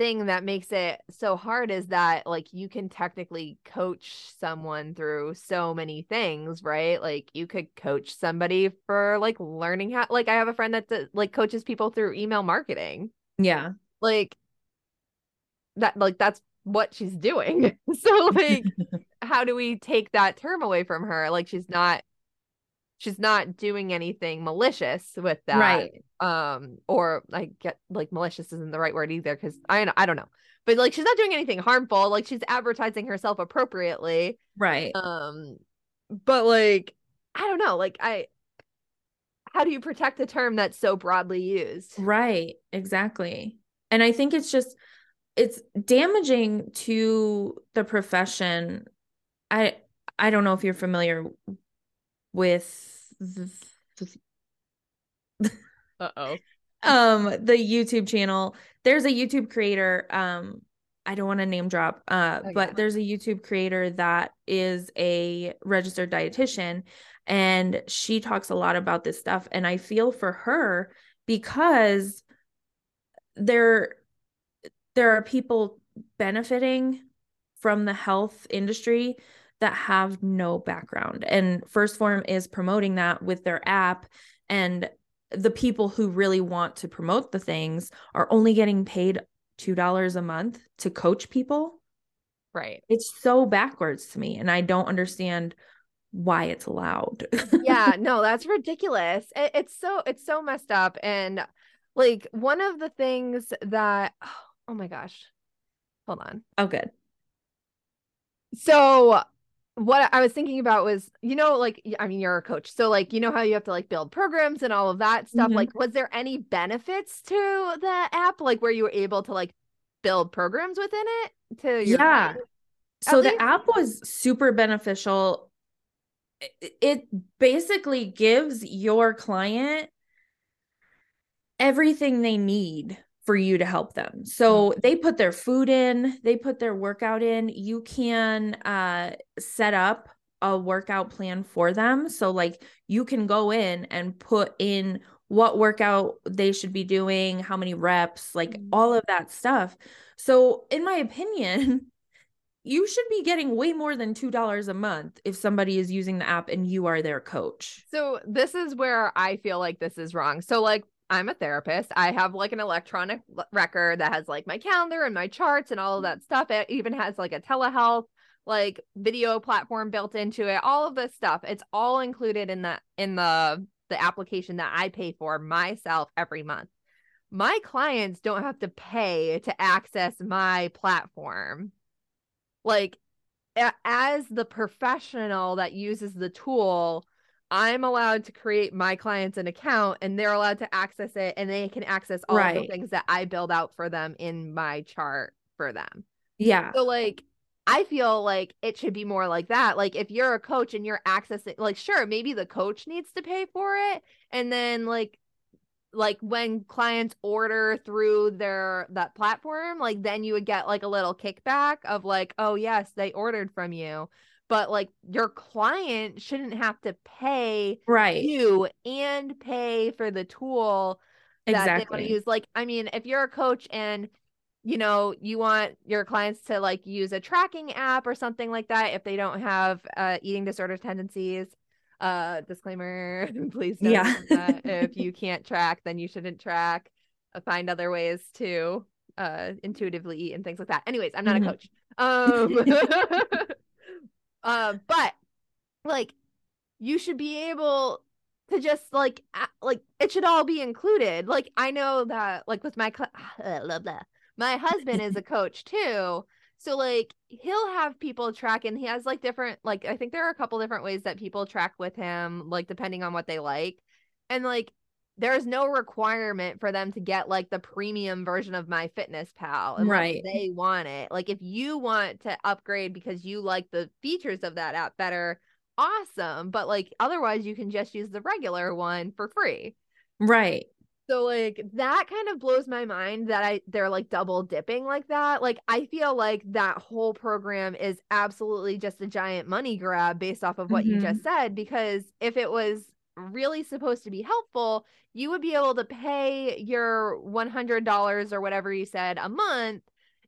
thing that makes it so hard is that like you can technically coach someone through so many things, right? Like you could coach somebody for like learning how like I have a friend that like coaches people through email marketing. yeah Like that like that's what she's doing. so like how do we take that term away from her? Like she's not she's not doing anything malicious with that. Right. Um or I get like malicious isn't the right word either cuz I I don't know. But like she's not doing anything harmful. Like she's advertising herself appropriately. Right. Um but like I don't know, like I how do you protect a term that's so broadly used? Right, exactly. And I think it's just it's damaging to the profession. I I don't know if you're familiar with the, uh-oh. um the YouTube channel. There's a YouTube creator um I don't want to name drop, uh, okay. but there's a YouTube creator that is a registered dietitian, and she talks a lot about this stuff. And I feel for her because there there are people benefiting from the health industry that have no background. And 1st Phorm is promoting that with their app. And the people who really want to promote the things are only getting paid $2 a month to coach people. Right. It's so backwards to me. And I don't understand why it's allowed. yeah, no, that's ridiculous. It, it's so it's so messed up. And like one of the things that oh my gosh. Hold on. Oh good. So what I was thinking about was, you know, like I mean, you're a coach, so like you know how you have to like build programs and all of that stuff. Mm-hmm. Like, was there any benefits to the app, like where you were able to like build programs within it? To yeah. So the app was super beneficial. It basically gives your client everything they need for you to help them. So mm-hmm. they put their food in, they put their workout in. You can uh, set up a workout plan for them. So, like, you can go in and put in what workout they should be doing, how many reps, like mm-hmm. all of that stuff. So, in my opinion, you should be getting way more than $2 a month if somebody is using the app and you are their coach. So, this is where I feel like this is wrong. So, like, I'm a therapist. I have like an electronic record that has like my calendar and my charts and all of that stuff. It even has like a telehealth like video platform built into it. All of this stuff. It's all included in the in the the application that I pay for myself every month. My clients don't have to pay to access my platform. Like as the professional that uses the tool, I'm allowed to create my clients an account and they're allowed to access it and they can access all right. the things that I build out for them in my chart for them. Yeah. So like I feel like it should be more like that. Like if you're a coach and you're accessing like sure, maybe the coach needs to pay for it and then like like when clients order through their that platform, like then you would get like a little kickback of like, "Oh yes, they ordered from you." But like your client shouldn't have to pay right you and pay for the tool that exactly. they want to use. Like, I mean, if you're a coach and you know you want your clients to like use a tracking app or something like that if they don't have uh, eating disorder tendencies uh disclaimer please don't yeah if you can't track then you shouldn't track uh, find other ways to uh intuitively eat and things like that anyways i'm not mm-hmm. a coach um Uh, but like you should be able to just like like it should all be included. Like I know that like with my cl- blah, blah. my husband is a coach too. So like he'll have people track and he has like different like I think there are a couple different ways that people track with him like depending on what they like. And like there's no requirement for them to get like the premium version of MyFitnessPal right they want it like if you want to upgrade because you like the features of that app better awesome but like otherwise you can just use the regular one for free right so like that kind of blows my mind that I they're like double dipping like that. Like I feel like that whole program is absolutely just a giant money grab based off of what mm-hmm. you just said because if it was really supposed to be helpful, you would be able to pay your $100 or whatever you said a month,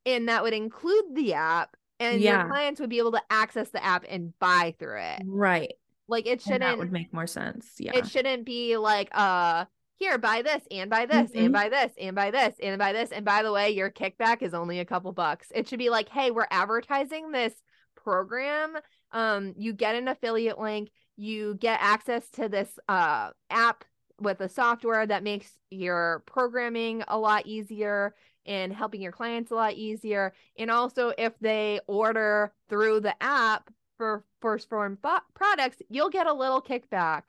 and that would include the app, and yeah. your clients would be able to access the app and buy through it. Right. Like it shouldn't. And that would make more sense. Yeah. It shouldn't be like uh here, buy this and buy this Mhm. and buy this and buy this and buy this. And by the way, your kickback is only a couple bucks. It should be like, hey, we're advertising this program. Um, you get an affiliate link, you get access to this uh app with a software that makes your programming a lot easier and helping your clients a lot easier. And also, if they order through the app for 1st Phorm bo- products, you'll get a little kickback.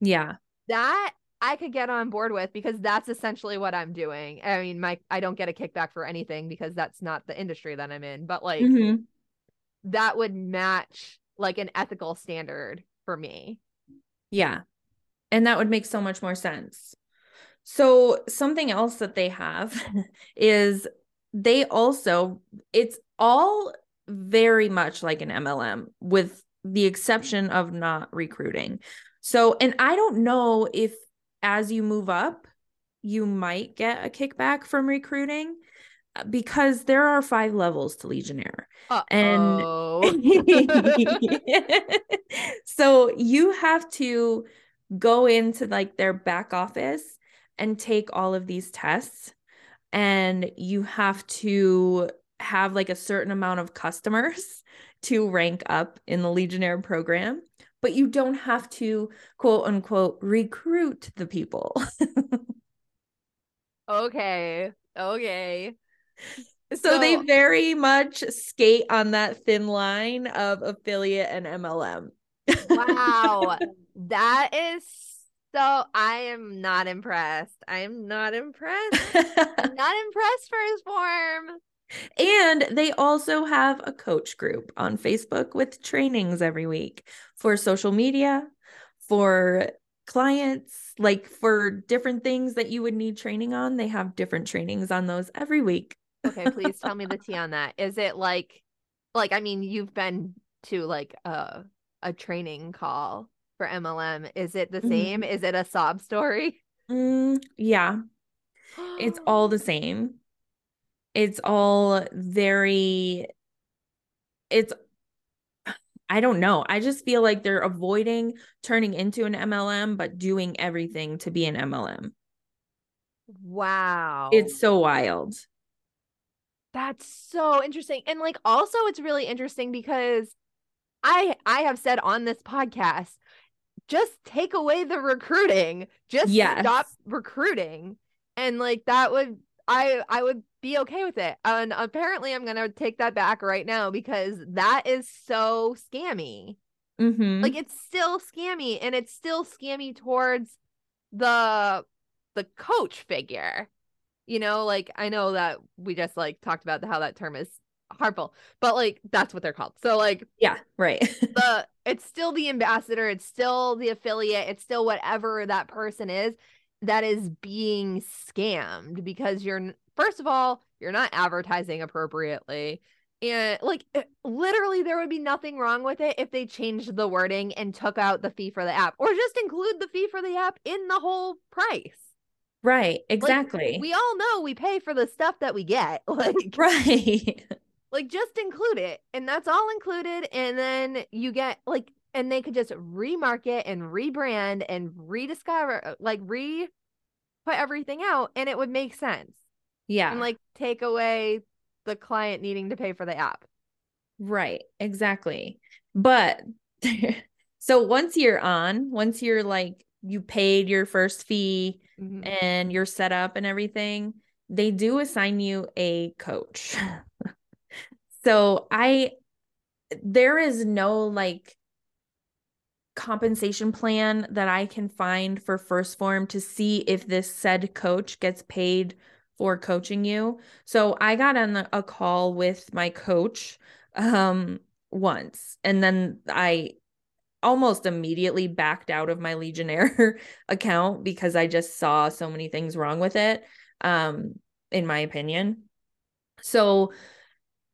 Yeah. That I could get on board with because that's essentially what I'm doing. I mean, my I don't get a kickback for anything because that's not the industry that I'm in, but like Mhm. that would match like an ethical standard for me. Yeah. And that would make so much more sense. So, something else that they have is they also, it's all very much like an MLM with the exception of not recruiting. So, and I don't know if as you move up, you might get a kickback from recruiting because there are five levels to Legionnaire. And- Uh-oh. so you have to go into like their back office and take all of these tests and you have to have like a certain amount of customers to rank up in the legionnaire program but you don't have to quote unquote recruit the people okay. Okay. So, they very much skate on that thin line of affiliate and mlm wow. That is so I am not impressed. I am not impressed. I'm not impressed 1st Phorm. And they also have a coach group on Facebook with trainings every week for social media, for clients, like for different things that you would need training on. They have different trainings on those every week. Okay, please tell me the tea on that. Is it like like I mean you've been to like a a training call for MLM. Is it the Mhm. same? Is it a sob story? Mm, yeah, it's all the same. It's all very, it's, I don't know. I just feel like they're avoiding turning into an MLM, but doing everything to be an MLM. Wow. It's so wild. That's so interesting. And like also it's really interesting because I I have said on this podcast just take away the recruiting. Just Yes. stop recruiting. And like that would I I would be okay with it. And apparently I'm going to take that back right now because that is so scammy. Mm-hmm. Like it's still scammy and it's still scammy towards the the coach figure. You know, like I know that we just like talked about how that term is harmful, but like that's what they're called. So like yeah, right. the it's still the ambassador, it's still the affiliate, it's still whatever that person is that is being scammed because you're first of all, you're not advertising appropriately. And like it- literally there would be nothing wrong with it if they changed the wording and took out the fee for the app or just include the fee for the app in the whole price. Right, exactly. We all know we pay for the stuff that we get. Like right. like just include it and that's all included and then you get like and they could just remarket and rebrand and rediscover uh, like re put everything out and it would make sense yeah. and like take away the client needing to pay for the app Right, exactly. But so once you're on, once you're like you paid your first fee Mhm. and you're set up and everything, they do assign you a coach. so I there is no like compensation plan that I can find for 1st Phorm to see if this said coach gets paid for coaching you. So I got on a call with my coach um once and then I almost immediately backed out of my legionnaire account because I just saw so many things wrong with it um in my opinion. So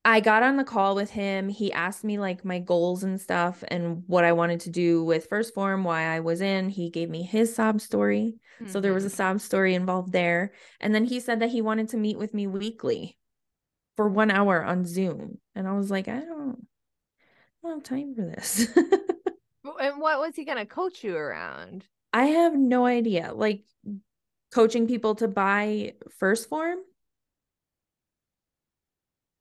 I got on the call with him. He asked me like my goals and stuff and what I wanted to do with 1st Phorm, why I was in. He gave me his sob story. So there was a Mhm. sob story involved there. And then he said that he wanted to meet with me weekly for one hour on Zoom. And I was like, I don't, I don't have time for this. and what was he gonna coach you around? I have no idea. Like coaching people to buy 1st Phorm.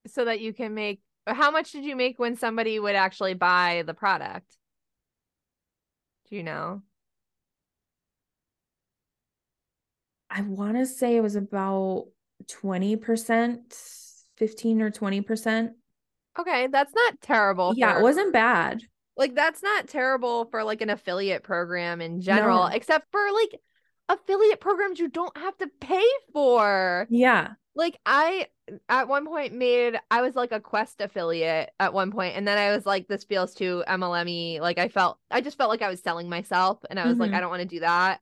So that you can make how much did you make when somebody would actually buy the product? Do you know? I want to say it was about 20% 15 or 20% okay that's not terrible yeah for, it wasn't bad like that's not terrible for like an affiliate program in general No. except for like affiliate programs you don't have to pay for yeah like I at one point made I was like a Quest affiliate at one point, and then I was like, this feels too MLM Like I felt I just felt like I was selling myself, and I was like, Mhm. I don't want to do that.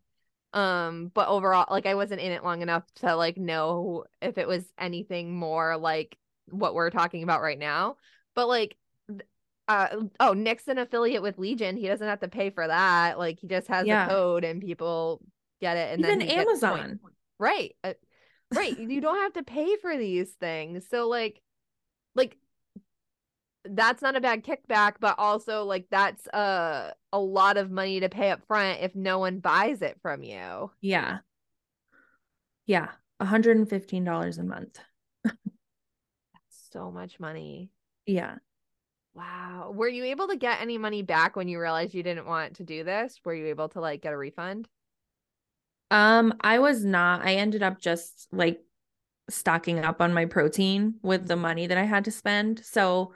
Um, but overall, like I wasn't in it long enough to like know if it was anything more like what we're talking about right now. But like uh oh, Nick's an affiliate with Legion. He doesn't have to pay for that. Like he just has Yeah. the code and people get it and even then he gets points. amazon Right. Uh, right. You don't have to pay for these things. So like like that's not a bad kickback, but also like that's uh, a lot of money to pay up front if no one buys it from you. yeah yeah $115 a month So much money. yeah Wow. Were you able to get any money back when you realized you didn't want to do this? Were you able to like get a refund? Um, I was not. I ended up just like stocking up on my protein with the money that I had to spend. So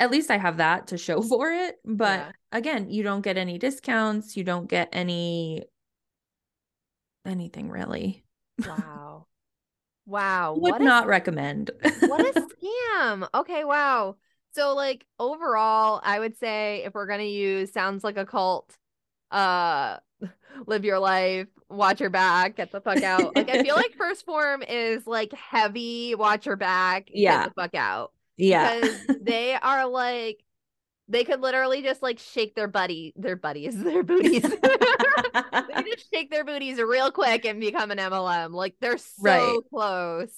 at least I have that to show for it. But Yeah. again, you don't get any discounts, you don't get any anything really. Wow. wow. Would What a not recommend. what a scam. Okay, wow. So like overall, I would say if we're gonna use sounds like a cult, uh live your life, watch your back, get the fuck out. Like I feel like 1st Phorm is like heavy, watch your back, Yeah. get the fuck out. yeah. Because they are like they could literally just like shake their buddy their buddies, their booties. they just shake their booties real quick and become an MLM. Like they're so Right. close.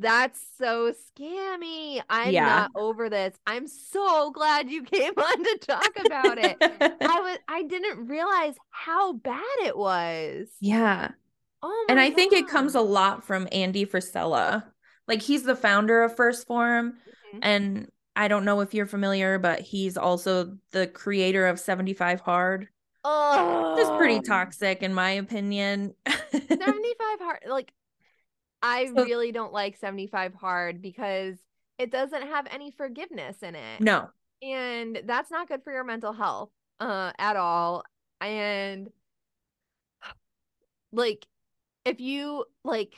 That's so scammy. I'm Yeah. not over this. I'm so glad you came on to talk about it. I was I didn't realize how bad it was. yeah. Oh And I think it comes a lot from Andy Frisella. Like he's the founder of 1st Phorm. Mhm. And I don't know if you're familiar, but he's also the creator of 75 Hard. Oh, is pretty toxic in my opinion. 75 hard like I So- really don't like 75 hard because it doesn't have any forgiveness in it. no. and that's not good for your mental health uh at all and like if you like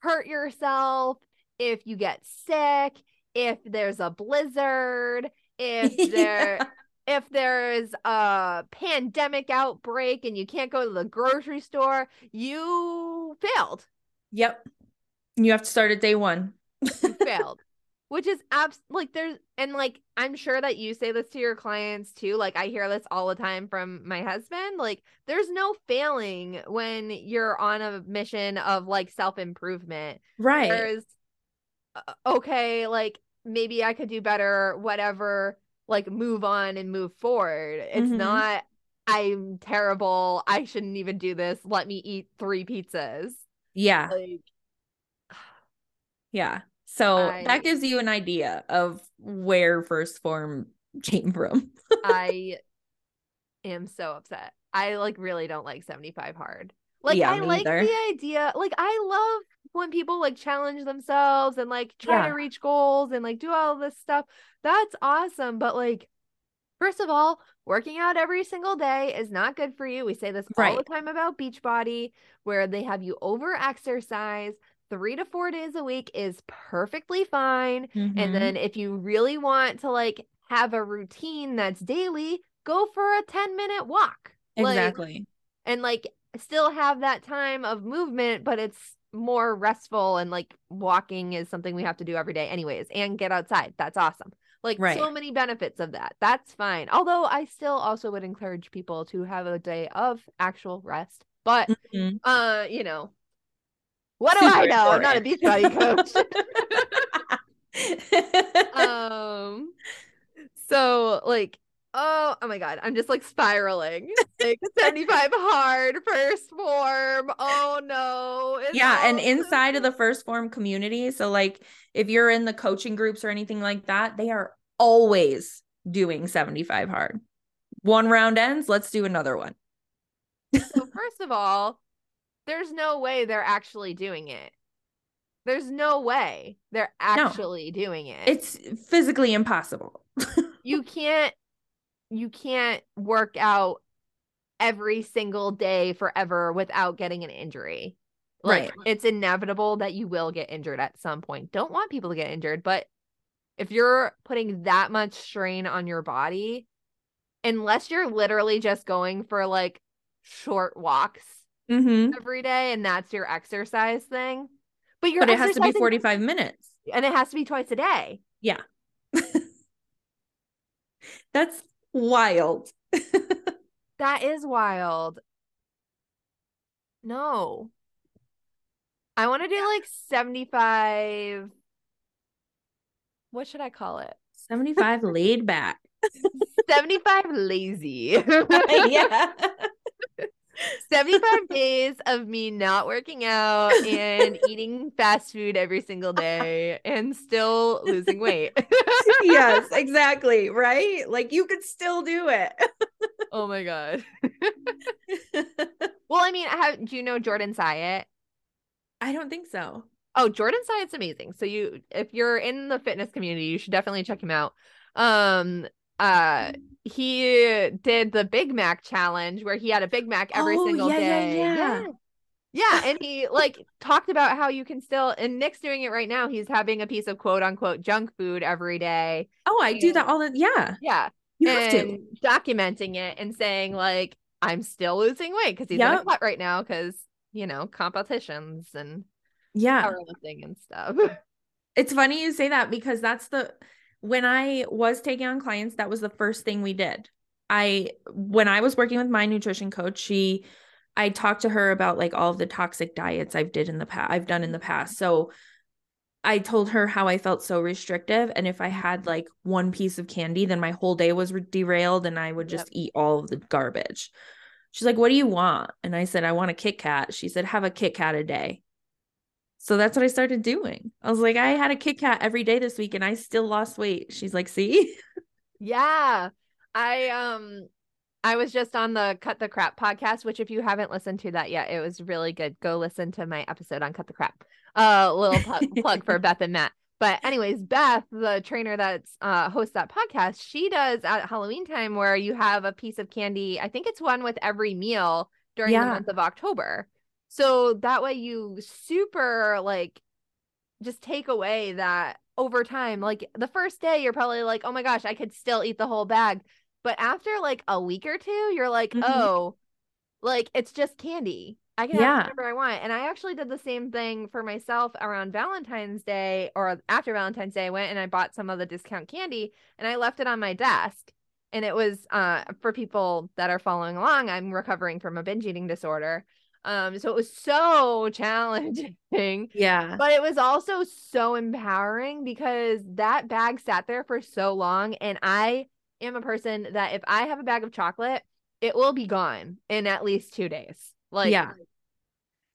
hurt yourself if you get sick if there's a blizzard if there Yeah. if there's a pandemic outbreak and you can't go to the grocery store you failed Yep. You have to start at day one. you failed which is abs like there's and like i'm sure that you say this to your clients too like i hear this all the time from my husband like there's no failing when you're on a mission of like self-improvement Right. there's uh, okay like maybe i could do better whatever like move on and move forward it's Mhm. not i'm terrible i shouldn't even do this let me eat three pizzas Yeah. like Yeah. So I- that gives you an idea of where 1st Phorm came from. I am so upset. I like really don't like 75 hard. Like Yeah, I like either. the idea. Like I love when people like challenge themselves and like try Yeah. to reach goals and like do all this stuff. That's awesome, but like first of all, working out every single day is not good for you. We say this all the time about Beachbody where they have you over exercise 3 to 4 days a week is perfectly fine. Mhm. And then if you really want to like have a routine that's daily, go for a 10 minute walk. Like, exactly. and like still have that time of movement, but it's more restful and like walking is something we have to do every day anyways and get outside. That's awesome. Like so many benefits of that. That's fine. Although I still also would encourage people to have a day of actual rest. But Mhm. uh, you know, what do I know? I'm not a beachbody coach. um so like Oh, oh my god, I'm just like spiraling. Like 75 hard 1st Phorm. Oh no. It's yeah, and inside of the 1st Phorm community, so like if you're in the coaching groups or anything like that, they are always doing 75 hard. One round ends, let's do another one. So first of all, there's no way they're actually doing it. There's no way they're actually doing it. It's physically impossible. you can't you can't work out every single day forever without getting an injury. Like Right. it's inevitable that you will get injured at some point. Don't want people to get injured, but if you're putting that much strain on your body, unless you're literally just going for like short walks Mm-hmm. every day and that's your exercise thing, but you're But it has to be 45 minutes. and it has to be twice a day. Yeah. that's wild. That is wild. No. I want to do like 75. What should I call it? 75 laid back. 75 lazy. yeah. 75 days of me not working out and eating fast food every single day and still losing weight. yes, exactly. Right? Like you could still do it. oh my God. Well, I mean, how do you know Jordan Syatt? I don't think so. Oh, Jordan Syatt's amazing. So you if you're in the fitness community, you should definitely check him out. Um uh he did the Big Mac challenge where he had a Big Mac every Oh, single yeah, yeah, day. yeah. Yeah, and he like talked about how you can still and Nick's doing it right now. He's having a piece of quote unquote junk food every day. Oh, I do that all the yeah. Yeah. You have to. documenting it and saying like I'm still losing weight because he's in a cut right now because you know competitions and Yeah. powerlifting and stuff. It's funny you say that because that's the when I was taking on clients, that was the first thing we did. I when I was working with my nutrition coach, she I talked to her about like all of the toxic diets I've did in the past I've done in the past. So I told her how I felt so restrictive and if I had like one piece of candy then my whole day was derailed and I would just eat all of the garbage. She's like, "What do you want?" And I said, "I want a Kit Kat." She said, "Have a Kit Kat a day." So that's what I started doing. I was like, I had a Kit Kat every day this week and I still lost weight. She's like, see? Yeah. I um I was just on the Cut the Crap podcast, which if you haven't listened to that yet, it was really good. Go listen to my episode on Cut the Crap. Uh little pu- plug for Beth and Matt. But anyways, Beth, the trainer that's uh hosts that podcast, she does at Halloween time where you have a piece of candy. I think it's one with every meal during the month of October. So that way you super like just take away that over time like the first day you're probably like oh my gosh i could still eat the whole bag. But after like a week or two you're like Mhm. oh like it's just candy. I can Yeah. have whatever i want. And i actually did the same thing for myself around valentine's day or after valentine's day i went and i bought some of the discount candy and i left it on my desk. And it was uh for people that are following along i'm recovering from a binge eating disorder um so it was so challenging Yeah. but it was also so empowering because that bag sat there for so long. And I am a person that if I have a bag of chocolate, it will be gone in at least two days. Like, Yeah.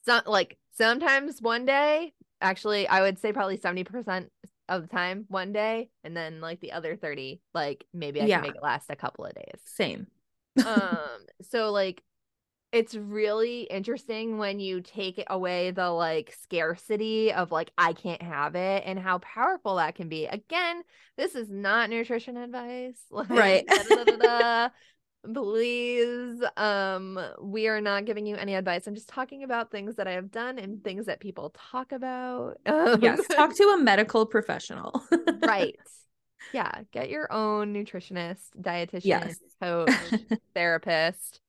so, like sometimes one day, actually, I would say probably 70% of the time one day. And then like the other 30, like maybe I Yeah. can make it last a couple of days Same. um so like it's really interesting when you take away the like scarcity of like I can't have it and how powerful that can be. Again, this is not nutrition advice. Like, Right. da-da-da-da-da. Please, um, we are not giving you any advice. I'm just talking about things that I have done and things that people talk about. Um, Yes. Talk to a medical professional. right. Yeah, get your own nutritionist, dietitian, Yes. coach, therapist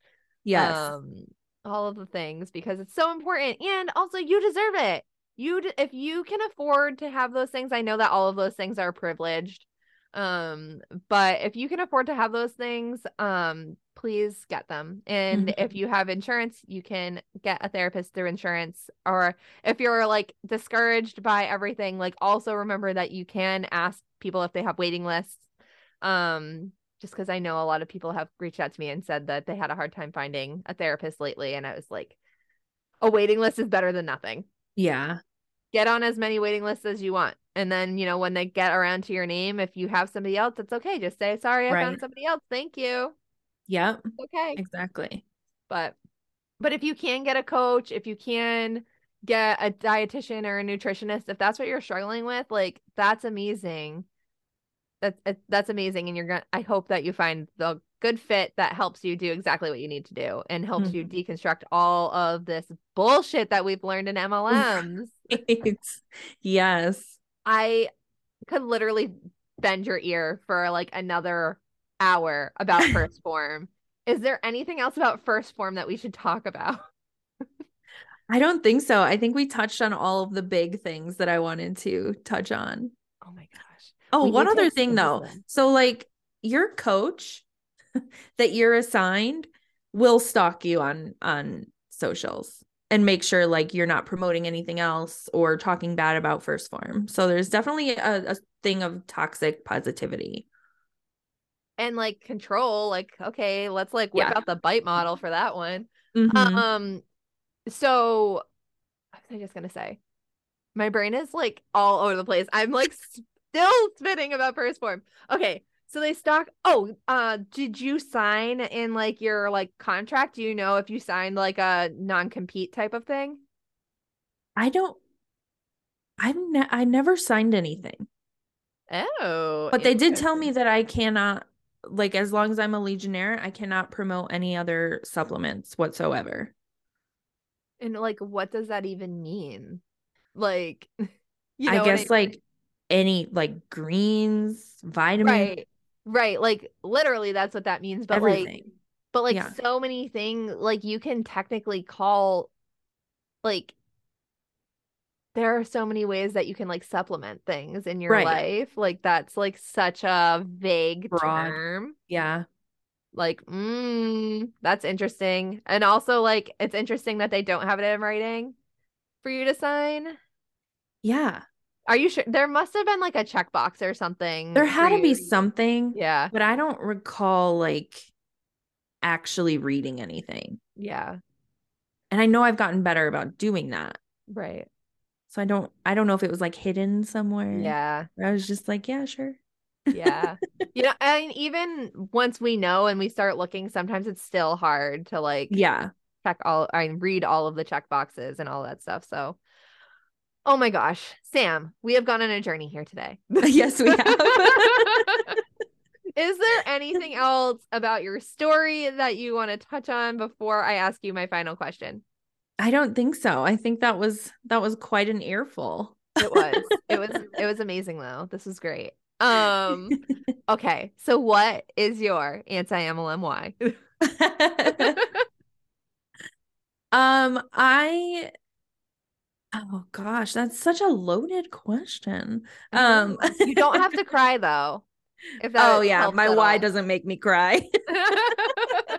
yes. um all of the things because it's so important and also you deserve it. You d- if you can afford to have those things i know that all of those things are privileged um but if you can afford to have those things um please get them. And if you have insurance you can get a therapist through insurance or if you're like discouraged by everything like also remember that you can ask people if they have waiting lists um just because I know a lot of people have reached out to me and said that they had a hard time finding a therapist lately. And I was like, a waiting list is better than nothing. Yeah. Get on as many waiting lists as you want. And then, you know, when they get around to your name, if you have somebody else, it's okay. Just say, sorry, I Right. found somebody else. Thank you. Yep. It's okay. Exactly. But, but if you can get a coach, if you can get a dietitian or a nutritionist, if that's what you're struggling with, like that's amazing. That's that's amazing. And you're gonna, I hope that you find the good fit that helps you do exactly what you need to do and helps you mm-hmm. deconstruct all of this bullshit that we've learned in MLMs. Yes. I could literally bend your ear for like another hour about 1st Phorm. Is there anything else about 1st Phorm that we should talk about? I don't think so. I think we touched on all of the big things that I wanted to touch on. Oh my gosh. Oh, We one other thing though. them. So, like, your coach that you're assigned will stalk you on on socials and make sure like you're not promoting anything else or talking bad about 1st Phorm. So there's definitely a, a thing of toxic positivity. And like control, like, okay, let's like whip Yeah. out the BITE model for that one. Mhm. Um, so what was I just gonna say? My brain is like all over the place. I'm like still spitting about 1st Phorm. Okay, so they stock. Oh, uh, did you sign in like your like contract? Do you know if you signed like a non-compete type of thing? I don't I've ne- I never signed anything. Oh, But they did tell me that I cannot like as long as I'm a legionnaire, I cannot promote any other supplements whatsoever. And like, what does that even mean? Like, you know I guess like any like greens, vitamins, right, right. Like literally, that's what that means. But like, but like Yeah. so many things, like you can technically call, like, there are so many ways that you can like supplement things in your Right. life. Like that's like such a vague Broad. term. yeah. Like, mm, that's interesting. And also, like, it's interesting that they don't have it in writing for you to sign. Yeah. Are you sure? There must have been like a checkbox or something. There had to be something, Yeah. but I don't recall like actually reading anything. Yeah. And I know I've gotten better about doing that. Right. So I don't I don't know if it was like hidden somewhere. Yeah. I was just like, yeah, sure. Yeah. you know, and even once we know and we start looking, sometimes it's still hard to like Yeah. check all I read all of the check boxes and all that stuff. So oh my gosh, Sam, we have gone on a journey here today. yes, we have. Is there anything else about your story that you want to touch on before I ask you my final question? I don't think so. I think that was that was quite an earful. It was. It was it was amazing though. This was great. Um okay. So what is your anti-MLMY? um I Oh gosh, that's such a loaded question. Um you don't have to cry though. If that Oh yeah, my why doesn't make me cry.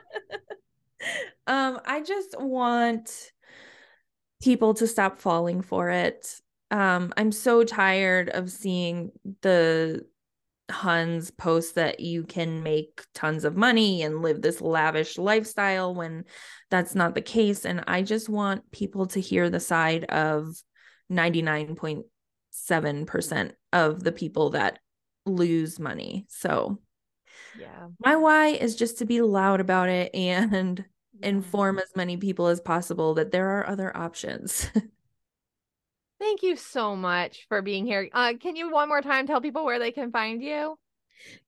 um I just want people to stop falling for it. Um I'm so tired of seeing the Huns post that you can make tons of money and live this lavish lifestyle when that's not the case and I just want people to hear the side of 99.7% of the people that lose money. So yeah. my why is just to be loud about it and inform as many people as possible that there are other options. Thank you so much for being here. Uh, can you one more time tell people where they can find you?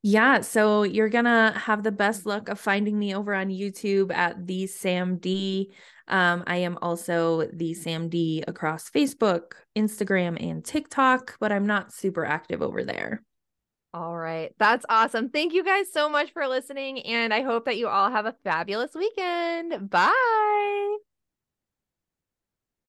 yeah, so you're gonna have the best luck of finding me over on YouTube at the Sam Dee. Um, I am also the Sam Dee across Facebook, Instagram, and TikTok, but I'm not super active over there. All right. That's awesome. Thank you guys so much for listening. And I hope that you all have a fabulous weekend. Bye.